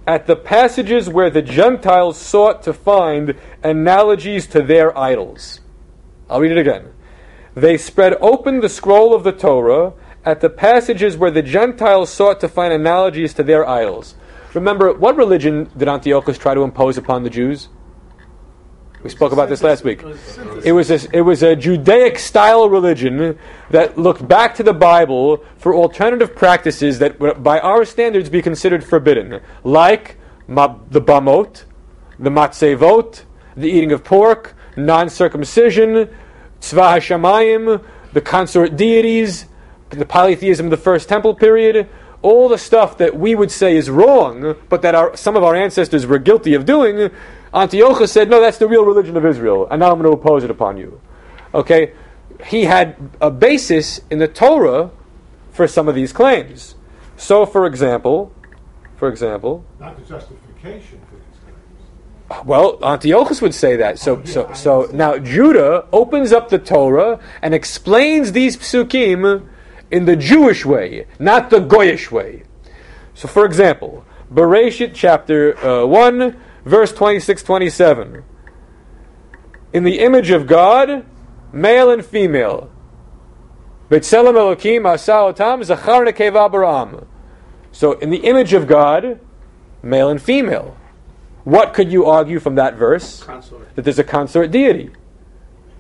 at the passages where the Gentiles sought to find analogies to their idols. I'll read it again. They spread open the scroll of the Torah at the passages where the Gentiles sought to find analogies to their idols. Remember, what religion did Antiochus try to impose upon the Jews? We spoke about this last week. It was a, it was a Judaic style religion that looked back to the Bible for alternative practices that, by our standards, be considered forbidden, like ma, the bamot, the matzevot, the eating of pork, non-circumcision, tzva hashamayim, the consort deities, the polytheism of the first temple period, all the stuff that we would say is wrong, but that our, some of our ancestors were guilty of doing Antiochus said, No, that's the real religion of Israel, and now I'm going to oppose it upon you. Okay? He had a basis in the Torah for some of these claims. So, for example, for example, not the justification for these claims. Well, Antiochus would say that. So, Oh, so, yeah, I so now Judah opens up the Torah and explains these psukim in the Jewish way, not the Goyish way. So, for example, Bereshit chapter uh, 1, verse 26 27. In the image of God, male and female. B'tselem Elokim asa zachar baram. So, in the image of God, male and female. What could you argue from that verse? Consort. That there's a consort deity.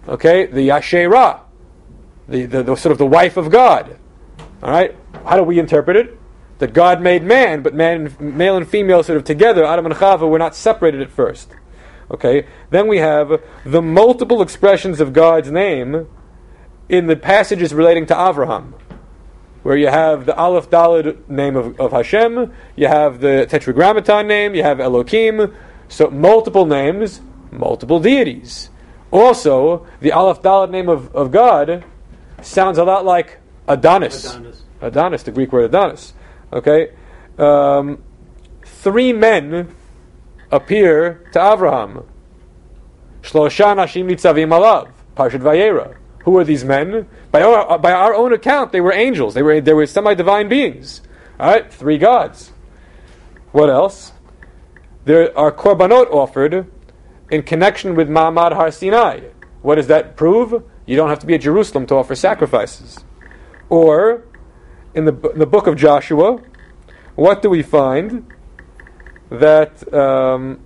Okay, the Asherah, the, the, the sort of the wife of God. All right, how do we interpret it? That God made man, but man, male and female sort of together, Adam and Chava, were not separated at first. Okay, then we have the multiple expressions of God's name in the passages relating to Avraham, where you have the Aleph Dalid name of, of Hashem, you have the Tetragrammaton name, you have Elohim, so multiple names, multiple deities. Also, the Aleph Dalid name of, of God sounds a lot like Adonis. Adonis. Adonis, the Greek word Adonis. Okay? Um, three men appear to Avraham. Shlosha nashim nitzavim alav. Parshat Vayera. Who are these men? By our, by our own account, they were angels. They were, they were semi-divine beings. All right? Three gods. What else? There are korbanot offered in connection with Ma'amad Har Sinai. What does that prove? You don't have to be at Jerusalem to offer sacrifices. Or, in the, in the book of Joshua, what do we find? That um,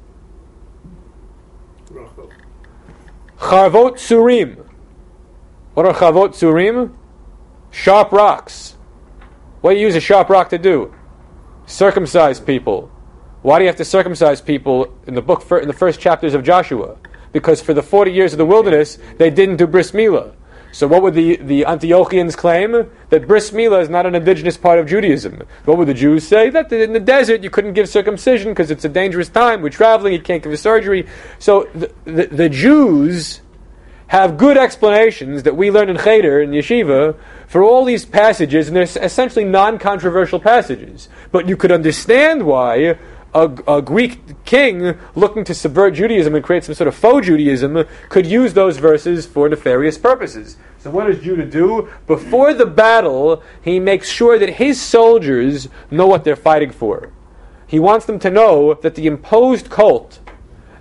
Charvot Surim. What are Charvot Surim? Sharp rocks. What do you use a sharp rock to do? Circumcise people. Why do you have to circumcise people in the book in the first chapters of Joshua? Because for the forty years of the wilderness, they didn't do bris milah. So what would the, the Antiochians claim? That bris milah is not an indigenous part of Judaism. What would the Jews say? That in the desert you couldn't give circumcision because it's a dangerous time. We're traveling, you can't give a surgery. So the, the, the Jews have good explanations that we learn in Cheder in Yeshiva for all these passages, and they're essentially non-controversial passages. But you could understand why a, a Greek king looking to subvert Judaism and create some sort of faux Judaism could use those verses for nefarious purposes. So what does Judah do? Before the battle, he makes sure that his soldiers know what they're fighting for. He wants them to know that the imposed cult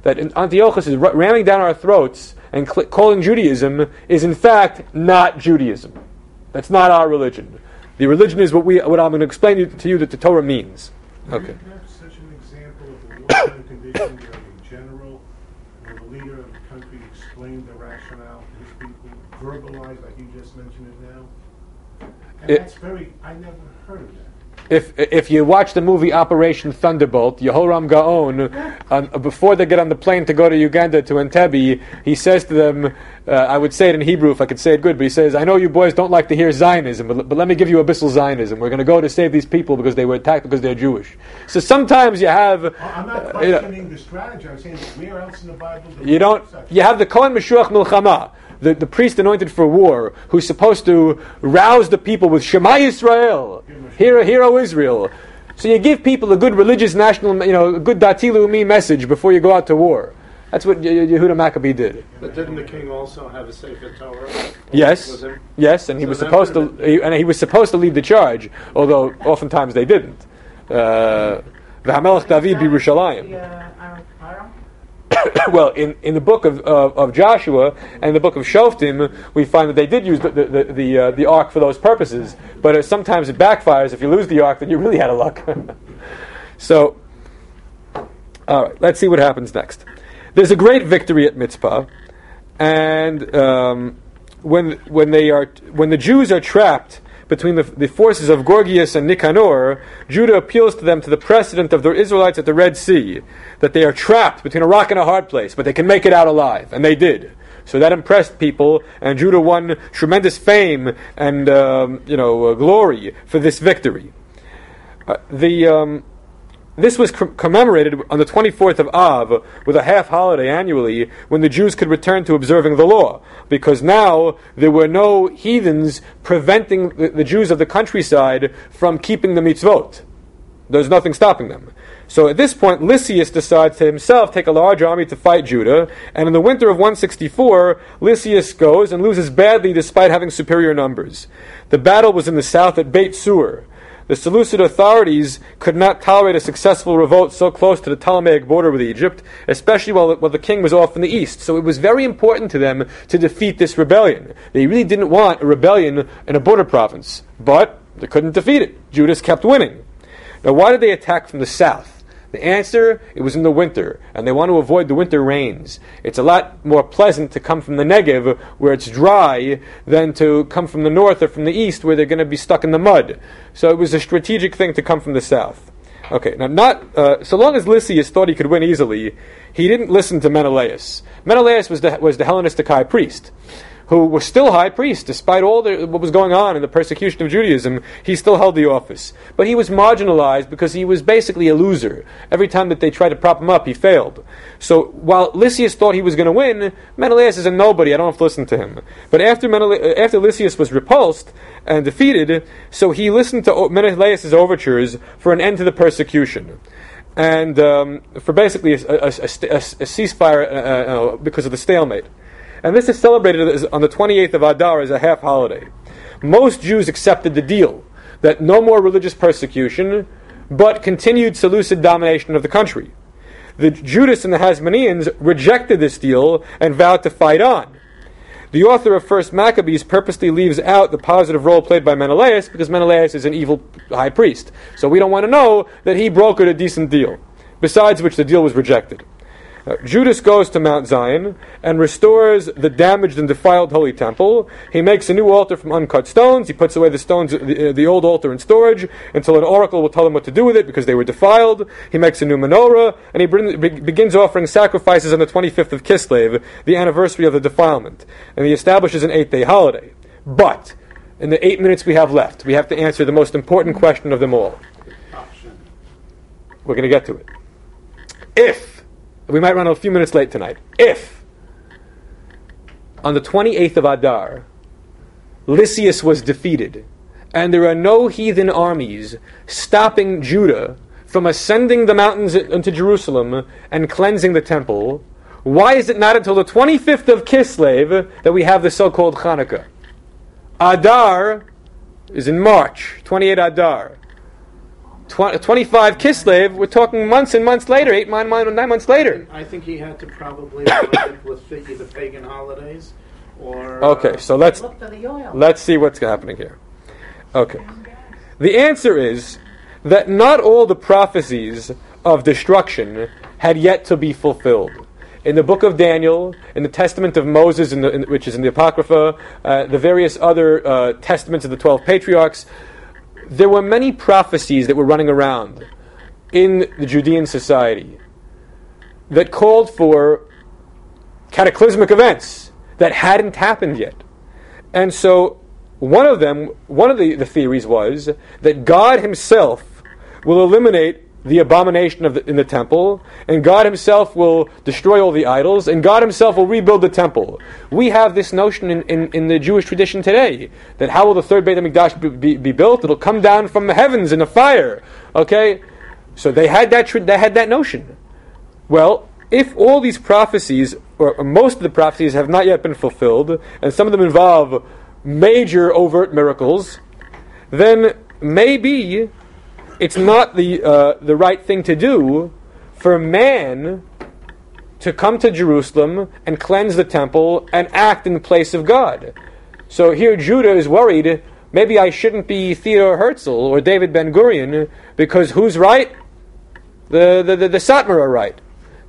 that Antiochus is ramming down our throats and cl- calling Judaism is in fact not Judaism. That's not our religion. The religion is what we what I'm going to explain to you that the Torah means. Okay. Do you have such an example of a wartime condition where a general or the leader of the country explained the rationale to his people, verbalized like you just mentioned it now? And It- that's very, I never heard of. If if you watch the movie Operation Thunderbolt, Yehoram Gaon, um, before they get on the plane to go to Uganda to Entebbe, he says to them, uh, I would say it in Hebrew if I could say it good, but he says, "I know you boys don't like to hear Zionism, but, but let me give you abyssal Zionism. We're going to go to save these people because they were attacked because they're Jewish." So sometimes you have, Well, I'm not uh, you know, questioning the strategy, I'm saying where else in the Bible? do You don't. You have the Kohen Meshuach Milchama, the, the priest anointed for war, who's supposed to rouse the people with Shema Yisrael, hear, hear, O Israel. So you give people a good religious national, you know, a good Dati Leumi message before you go out to war. That's what Yehuda Maccabee did. But didn't the king also have a Sefer Torah? Yes, yes, and he So was supposed to, he, and he was supposed to lead the charge, although oftentimes they didn't. Uh, V'hamelech David B'Yerushalayim. The, uh, Aaron- Aaron? well, in, in the book of, of, of Joshua and the book of Shoftim, we find that they did use the the the, the, uh, the ark for those purposes. But uh, sometimes it backfires. If you lose the ark, then you really had a luck. so, all right, let's see what happens next. There's a great victory at Mitzpah, and um, when when they are when the Jews are trapped between the, the forces of Gorgias and Nicanor, Judah appeals to them to the precedent of the Israelites at the Red Sea, that they are trapped between a rock and a hard place, but they can make it out alive, and they did. So that impressed people, and Judah won tremendous fame and um, you know uh, glory for this victory. Uh, the um, this was com- commemorated on the 24th of Av with a half holiday annually when the Jews could return to observing the law, because now there were no heathens preventing the, the Jews of the countryside from keeping the mitzvot. There's nothing stopping them. So at this point, Lysias decides to himself take a large army to fight Judah, and in the winter of 164, Lysias goes and loses badly despite having superior numbers. The battle was in the south at Beit Sur. The Seleucid authorities could not tolerate a successful revolt so close to the Ptolemaic border with Egypt, especially while, while the king was off in the east. So it was very important to them to defeat this rebellion. They really didn't want a rebellion in a border province, but they couldn't defeat it. Judas kept winning. Now, why did they attack from the south? The answer, it was in the winter, and they want to avoid the winter rains. It's a lot more pleasant to come from the Negev, where it's dry, than to come from the north or from the east, where they're going to be stuck in the mud. So it was a strategic thing to come from the south. Okay, now not uh, so long as Lysias thought he could win easily, he didn't listen to Menelaus. Menelaus was the was the Hellenistic high priest who was still high priest despite all the, what was going on in the persecution of Judaism. He still held the office, but he was marginalized because he was basically a loser. Every time that they tried to prop him up, he failed. So while Lysias thought he was going to win, Menelaus is a nobody. I don't have to listen to him. But after Menela- after Lysias was repulsed and defeated, so he listened to Menelaus' overtures for an end to the persecution and um, for basically a, a, a, a ceasefire uh, uh, because of the stalemate. And this is celebrated on the 28th of Adar as a half holiday. Most Jews accepted the deal that no more religious persecution, but continued Seleucid domination of the country. The Judas and the Hasmoneans rejected this deal and vowed to fight on. The author of First Maccabees purposely leaves out the positive role played by Menelaus because Menelaus is an evil high priest. So we don't want to know that he brokered a decent deal. Besides which, the deal was rejected. Uh, Judas goes to Mount Zion and restores the damaged and defiled holy temple. He makes a new altar from uncut stones. He puts away the stones, the, uh, the old altar in storage until an oracle will tell him what to do with it because they were defiled. He makes a new menorah and he bring, be, begins offering sacrifices on the 25th of Kislev, the anniversary of the defilement. And he establishes an eight day holiday. But, in the eight minutes we have left, we have to answer the most important question of them all. We're going to get to it. If we might run a few minutes late tonight. If on the 28th of Adar, Lysias was defeated, and there are no heathen armies stopping Judah from ascending the mountains into Jerusalem and cleansing the temple, why is it not until the 25th of Kislev that we have the so called Hanukkah? Adar is in March, 28 Adar. Tw- 25 Kislev, we're talking months and months later, eight, nine, nine, nine months later. I think he had to probably put with the- either pagan holidays or. Okay, uh, so let's Look to the oil. let's see what's happening here. Okay. The answer is that not all the prophecies of destruction had yet to be fulfilled. In the book of Daniel, in the Testament of Moses, in the, in, which is in the Apocrypha, uh, the various other uh, testaments of the 12 patriarchs, there were many prophecies that were running around in the Judean society that called for cataclysmic events that hadn't happened yet. And so one of them, one of the, the theories was that God Himself will eliminate the abomination of the, in the temple, and God Himself will destroy all the idols, and God Himself will rebuild the temple. We have this notion in, in, in the Jewish tradition today that how will the third Beit Hamikdash be, be, be built? It'll come down from the heavens in a fire. Okay, so they had that they had that notion. Well, if all these prophecies, or most of the prophecies, have not yet been fulfilled, and some of them involve major overt miracles, then maybe it's not the uh, the right thing to do for man to come to Jerusalem and cleanse the temple and act in the place of God. So here Judah is worried. Maybe I shouldn't be Theodore Herzl or David Ben Gurion because who's right? The the the, the Satmar are right.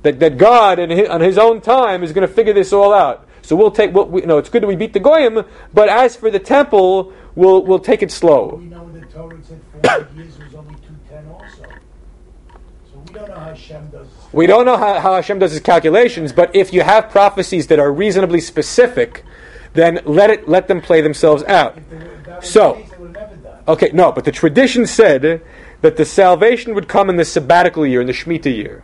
That that God in his, on His own time is going to figure this all out. So we'll take what we, know. It's good that we beat the goyim, but as for the temple, we'll we'll take it slow. We know the Torah said 400 years it was only 210 also. So we don't know how Hashem does. We don't know how, how Hashem does his calculations, but if you have prophecies that are reasonably specific, then let it let them play themselves out. If they were- if that was So- the case, they would have never done. Okay, no, but the tradition said that the salvation would come in the sabbatical year, in the Shemitah year.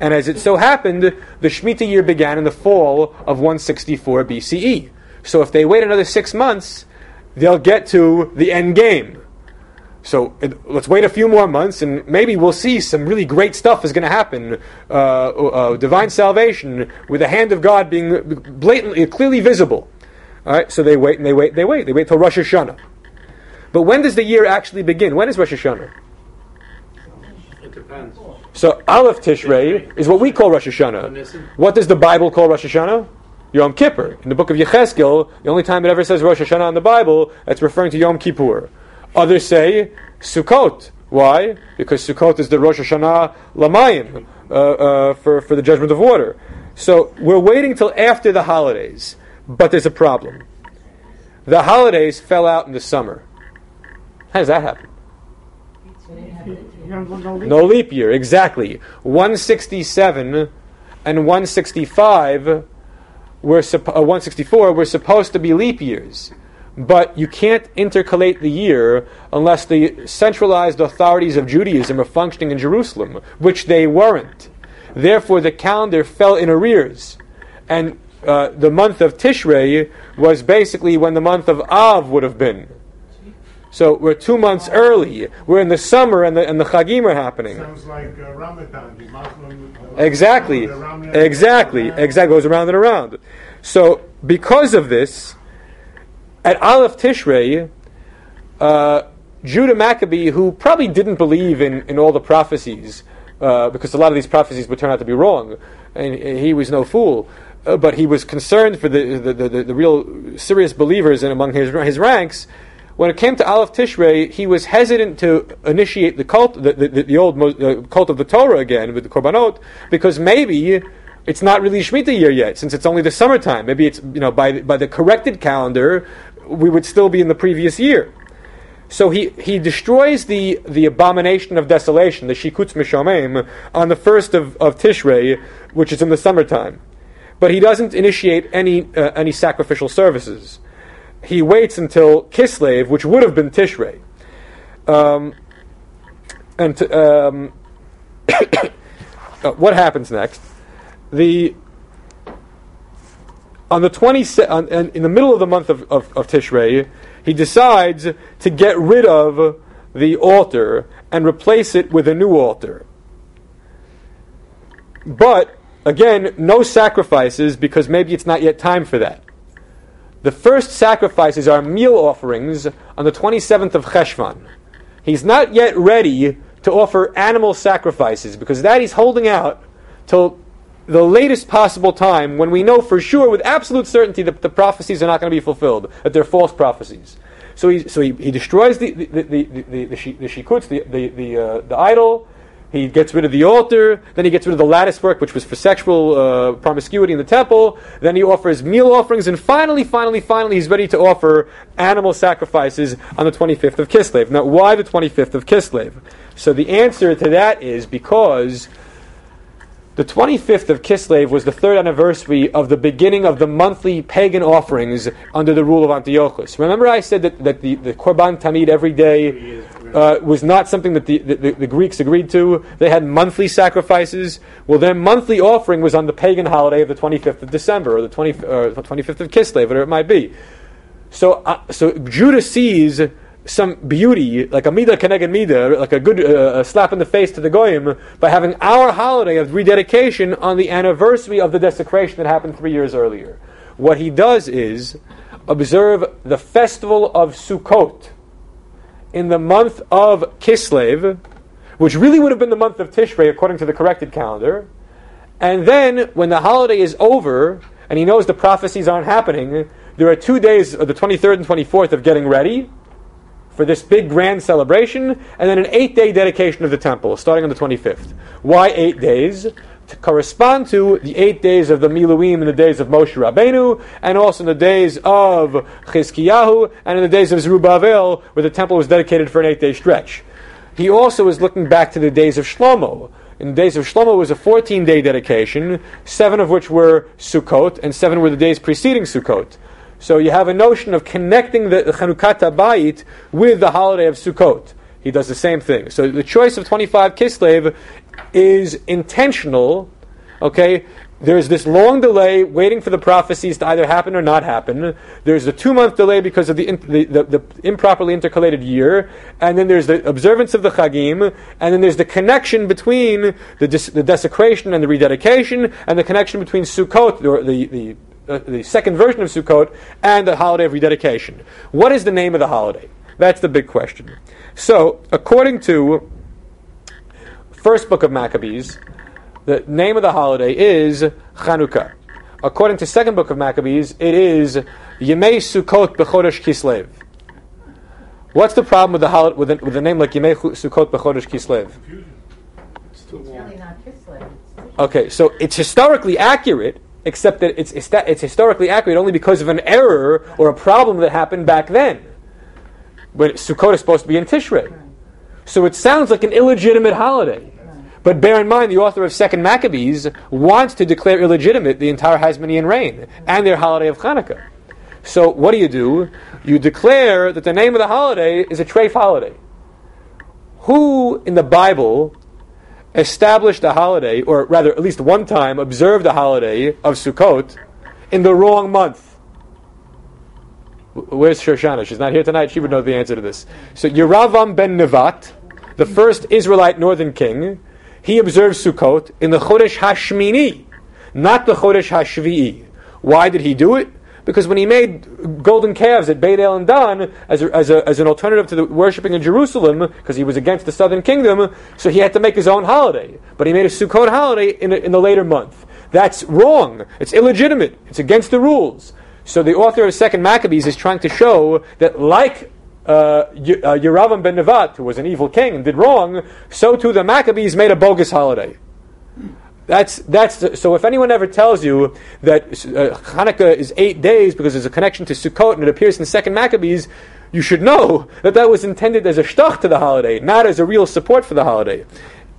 And as it so happened, the Shemitah year began in the fall of 164 BCE. So if they wait another six months, they'll get to the end game. So it, let's wait a few more months, and maybe we'll see some really great stuff is going to happen. Uh, uh, divine salvation with the hand of God being blatantly, clearly visible. All right. So they wait and they wait. They wait. They wait till Rosh Hashanah. But when does the year actually begin? When is Rosh Hashanah? It depends. So Aleph Tishrei is what we call Rosh Hashanah. What does the Bible call Rosh Hashanah? Yom Kippur. In the book of Yecheskel, the only time it ever says Rosh Hashanah in the Bible, it's referring to Yom Kippur. Others say Sukkot. Why? Because Sukkot is the Rosh Hashanah Lamayim uh, uh, for, for the judgment of water. So we're waiting till after the holidays, but there's a problem. The holidays fell out in the summer. How does that happen? No leap. Year, exactly. 167 and 165 were uh, 164 were supposed to be leap years. But you can't intercalate the year unless the centralized authorities of Judaism are functioning in Jerusalem, which they weren't. Therefore, the calendar fell in arrears. And uh, the month of Tishrei was basically when the month of Av would have been. So we're two months early. We're in the summer and the, and the Chagim are happening. Sounds like uh, Ramadan, the Muslim. Exactly. Ramadan- Exactly. Exactly. Goes around and around. So, because of this, at Aleph Tishrei, uh, Judah Maccabee, who probably didn't believe in, in all the prophecies, uh, because a lot of these prophecies would turn out to be wrong, and he was no fool, uh, but he was concerned for the, the, the, the real serious believers and among his, his ranks. When it came to Aleph Tishrei, he was hesitant to initiate the cult, the, the, the old uh, cult of the Torah again with the Korbanot, because maybe it's not really Shemitah year yet, since it's only the summertime. Maybe it's you know by by the corrected calendar, we would still be in the previous year. So he, he destroys the, the abomination of desolation, the Shikutz Meshomem, on the first of, of Tishrei, which is in the summertime. But he doesn't initiate any, uh, any sacrificial services. He waits until Kislev, which would have been Tishrei. Um, and t- um, uh, what happens next? The on the 20 on, in the middle of the month of, of, of Tishrei, he decides to get rid of the altar and replace it with a new altar. But again, no sacrifices because maybe it's not yet time for that. The first sacrifices are meal offerings on the 27th of Cheshvan. He's not yet ready to offer animal sacrifices because that he's holding out till the latest possible time when we know for sure, with absolute certainty, that the prophecies are not going to be fulfilled, that they're false prophecies. So he, so he, he destroys the, the, the, the, the, the, the shikuts, the, the, the, uh, the idol. He gets rid of the altar. Then he gets rid of the lattice work, which was for sexual uh, promiscuity in the temple. Then he offers meal offerings. And finally, finally, finally, he's ready to offer animal sacrifices on the 25th of Kislev. Now, why the 25th of Kislev? So the answer to that is because the 25th of Kislev was the third anniversary of the beginning of the monthly pagan offerings under the rule of Antiochus. Remember, I said that, that the, the Korban Tamid every day uh, was not something that the, the, the, Greeks agreed to. They had monthly sacrifices. Well, their monthly offering was on the pagan holiday of the 25th of December or the 20, or the 25th of Kislev, whatever it might be. So, uh, so Judah sees some beauty, like a midah keneged midah, like a good uh, a slap in the face to the goyim, by having our holiday of rededication on the anniversary of the desecration that happened three years earlier. What he does is observe the festival of Sukkot in the month of Kislev, which really would have been the month of Tishrei according to the corrected calendar. And then, when the holiday is over, and he knows the prophecies aren't happening, there are two days, uh, the 23rd and 24th, of getting ready for this big grand celebration, and then an eight day dedication of the temple, starting on the 25th. Why eight days? To correspond to the eight days of the Miluim in the days of Moshe Rabbeinu, and also in the days of Chizkiyahu, and in the days of Zerubbabel, where the temple was dedicated for an eight day stretch. He also is looking back to the days of Shlomo. In the days of Shlomo was a 14 day dedication, seven of which were Sukkot, and seven were the days preceding Sukkot. So you have a notion of connecting the, the Chanukat Habayit with the holiday of Sukkot. He does the same thing. So the choice of 25 Kislev is intentional, okay, there's this long delay waiting for the prophecies to either happen or not happen. There's a two month delay because of the, the, the, the, improperly intercalated year. And then there's the observance of the Chagim. And then there's the connection between the, dis, the desecration and the rededication, and the connection between Sukkot, the, the, uh, the second version of Sukkot, and the holiday of rededication. What is the name of the holiday? That's the big question. So, according to first book of Maccabees, the name of the holiday is Chanukah. According to second book of Maccabees, it is Yemei Sukkot B'chodesh Kislev. What's the problem with the hol- with, a, with a name like Yemei Sukkot B'chodesh Kislev? It's It's really not Kislev. Okay, so it's historically accurate, except that it's, it's historically accurate only because of an error or a problem that happened back then. When Sukkot is supposed to be in Tishrei. So it sounds like an illegitimate holiday. But bear in mind, the author of Second Maccabees wants to declare illegitimate the entire Hasmonean reign and their holiday of Hanukkah. So what do you do? You declare that the name of the holiday is a treif holiday. Who in the Bible established a holiday, or rather, at least one time, observed a holiday of Sukkot in the wrong month? Where's Shoshana? She's not here tonight. She would know the answer to this. So Yeravam ben Nevat, the first Israelite northern king, he observed Sukkot in the Chodesh Hashmini, not the Chodesh Hashvi'i. Why did he do it? Because when he made golden calves at Beit El and Dan as, a, as, a, as an alternative to the worshipping in Jerusalem, because he was against the southern kingdom, so he had to make his own holiday. But he made a Sukkot holiday in, a, in the later month. That's wrong. It's illegitimate. It's against the rules. So the author of Second Maccabees is trying to show that, like uh, uh, Yeravam ben Nevat, who was an evil king and did wrong, so too the Maccabees made a bogus holiday. That's that's the, so. If anyone ever tells you that uh, Hanukkah is eight days because there's a connection to Sukkot and it appears in Second Maccabees, you should know that that was intended as a shtach to the holiday, not as a real support for the holiday.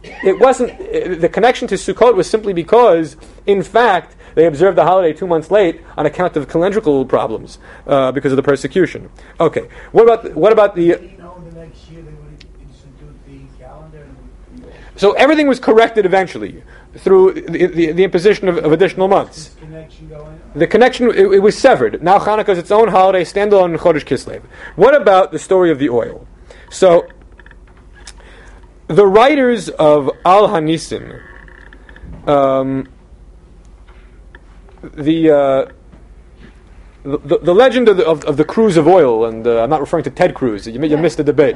It wasn't uh, the connection to Sukkot was simply because, in fact, they observed the holiday two months late on account of calendrical problems uh, because of the persecution. Okay, what about what about the? You know, the next year they would institute the calendar and we- So everything was corrected eventually through the, the, the imposition of, of additional months. connection. The connection, it, it was severed. Now Hanukkah is its own holiday, standalone in Chodesh Kislev. What about the story of the oil? So, the writers of Al Hanisim, um, the, uh, the, the legend of the, of, of the cruse of oil, and uh, I'm not referring to Ted Cruz, you, you missed the debate.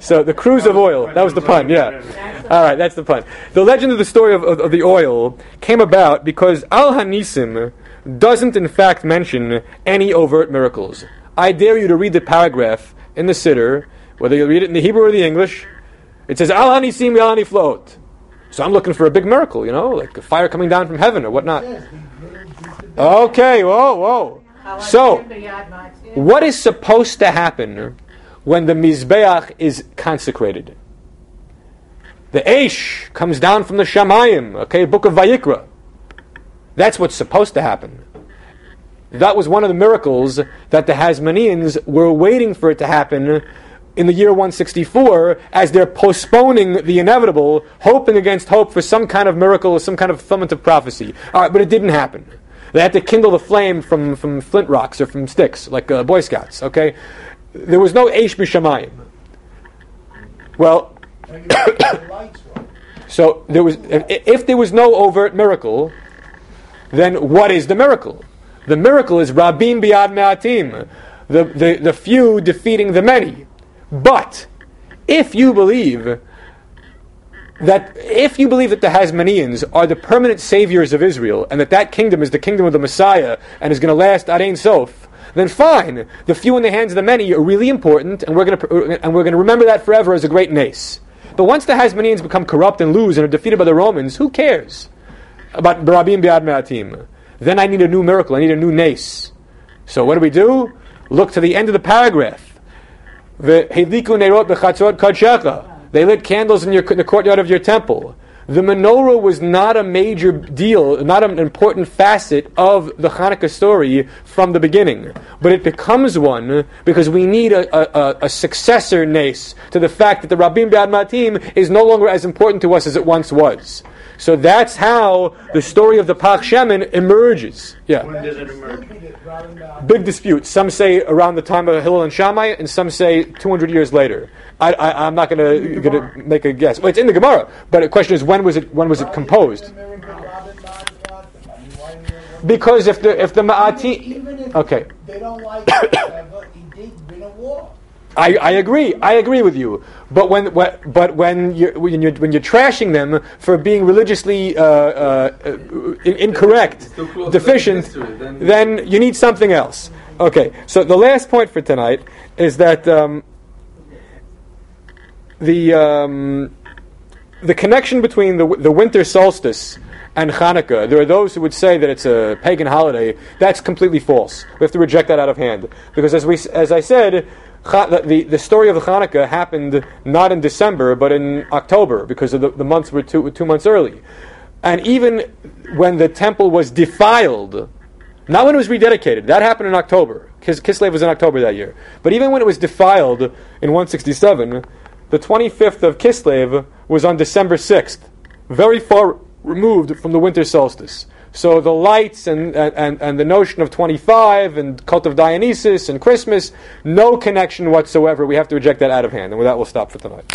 So, the cruse of oil, that was the pun, yeah. All right, that's the pun. The legend of the story of, of, of the oil came about because Al Hanisim doesn't, in fact, mention any overt miracles. I dare you to read the paragraph in the Siddur, whether you read it in the Hebrew or the English. It says Al Hanisim Al Haniflot. So I'm looking for a big miracle, you know, like a fire coming down from heaven or whatnot. Yes, the little bit of- Okay, whoa, whoa. So, what is supposed to happen when the Mizbeach is consecrated? The Aish comes down from the Shamayim, okay, book of Vayikra. That's what's supposed to happen. That was one of the miracles that the Hasmoneans were waiting for it to happen in the year 164 as they're postponing the inevitable, hoping against hope for some kind of miracle or some kind of fulfillment of prophecy. All right, but it didn't happen. They had to kindle the flame from, from flint rocks or from sticks, like uh, Boy Scouts, okay? There was no Aish B'Shamayim. Well, so there was, if, if there was no overt miracle, then what is the miracle? The miracle is Rabim Biad Me'atim, the, the, the few defeating the many. But if you believe that if you believe that the Hasmoneans are the permanent saviors of Israel and that that kingdom is the kingdom of the Messiah and is going to last ad ein sof, then fine. The few in the hands of the many are really important, and we're going to and we're going to remember that forever as a great nace. But once the Hasmoneans become corrupt and lose and are defeated by the Romans, who cares about Barabim Biad Me'atim? Then I need a new miracle. I need a new nace. So what do we do? Look to the end of the paragraph. V'heliku neirot b'chatzot kadshecha. They lit candles in, your, in the courtyard of your temple. The menorah was not a major deal, not an important facet of the Hanukkah story from the beginning. But it becomes one because we need a, a, a successor nace to the fact that the Rabbim B'ad Matim is no longer as important to us as it once was. So that's how the story of the Pach Shemen emerges. Yeah. When did it emerge? stupid, rather than- Big dispute. Some say around the time of Hillel and Shammai, and some say 200 years later. I, I, I'm not going to make a guess. Well, it's in the Gemara, but the question is when was it when was it composed? Because if the if the Ma'ati, Even if okay, they don't like it, whatever, he did win a war. I, I agree. I agree with you. But when, when but when you're when you're when you're trashing them for being religiously uh, uh, uh, incorrect, Still close to deficient, history, then- then you need something else. Okay. So the last point for tonight is that um, the um, the connection between the the winter solstice and Hanukkah. There are those who would say that it's a pagan holiday. That's completely false. We have to reject that out of hand because, as we as I said. The, the, story of the Hanukkah happened not in December but in October because the, the months were two, two months early. And even when the temple was defiled, not when it was rededicated, that happened in October. Kis- Kislev was in October that year. But even when it was defiled in 167, the 25th of Kislev was on December 6th, very far removed from the winter solstice. So the lights and, and, and the notion of 25 and cult of Dionysus and Christmas, no connection whatsoever. We have to reject that out of hand. And with that, we'll stop for tonight.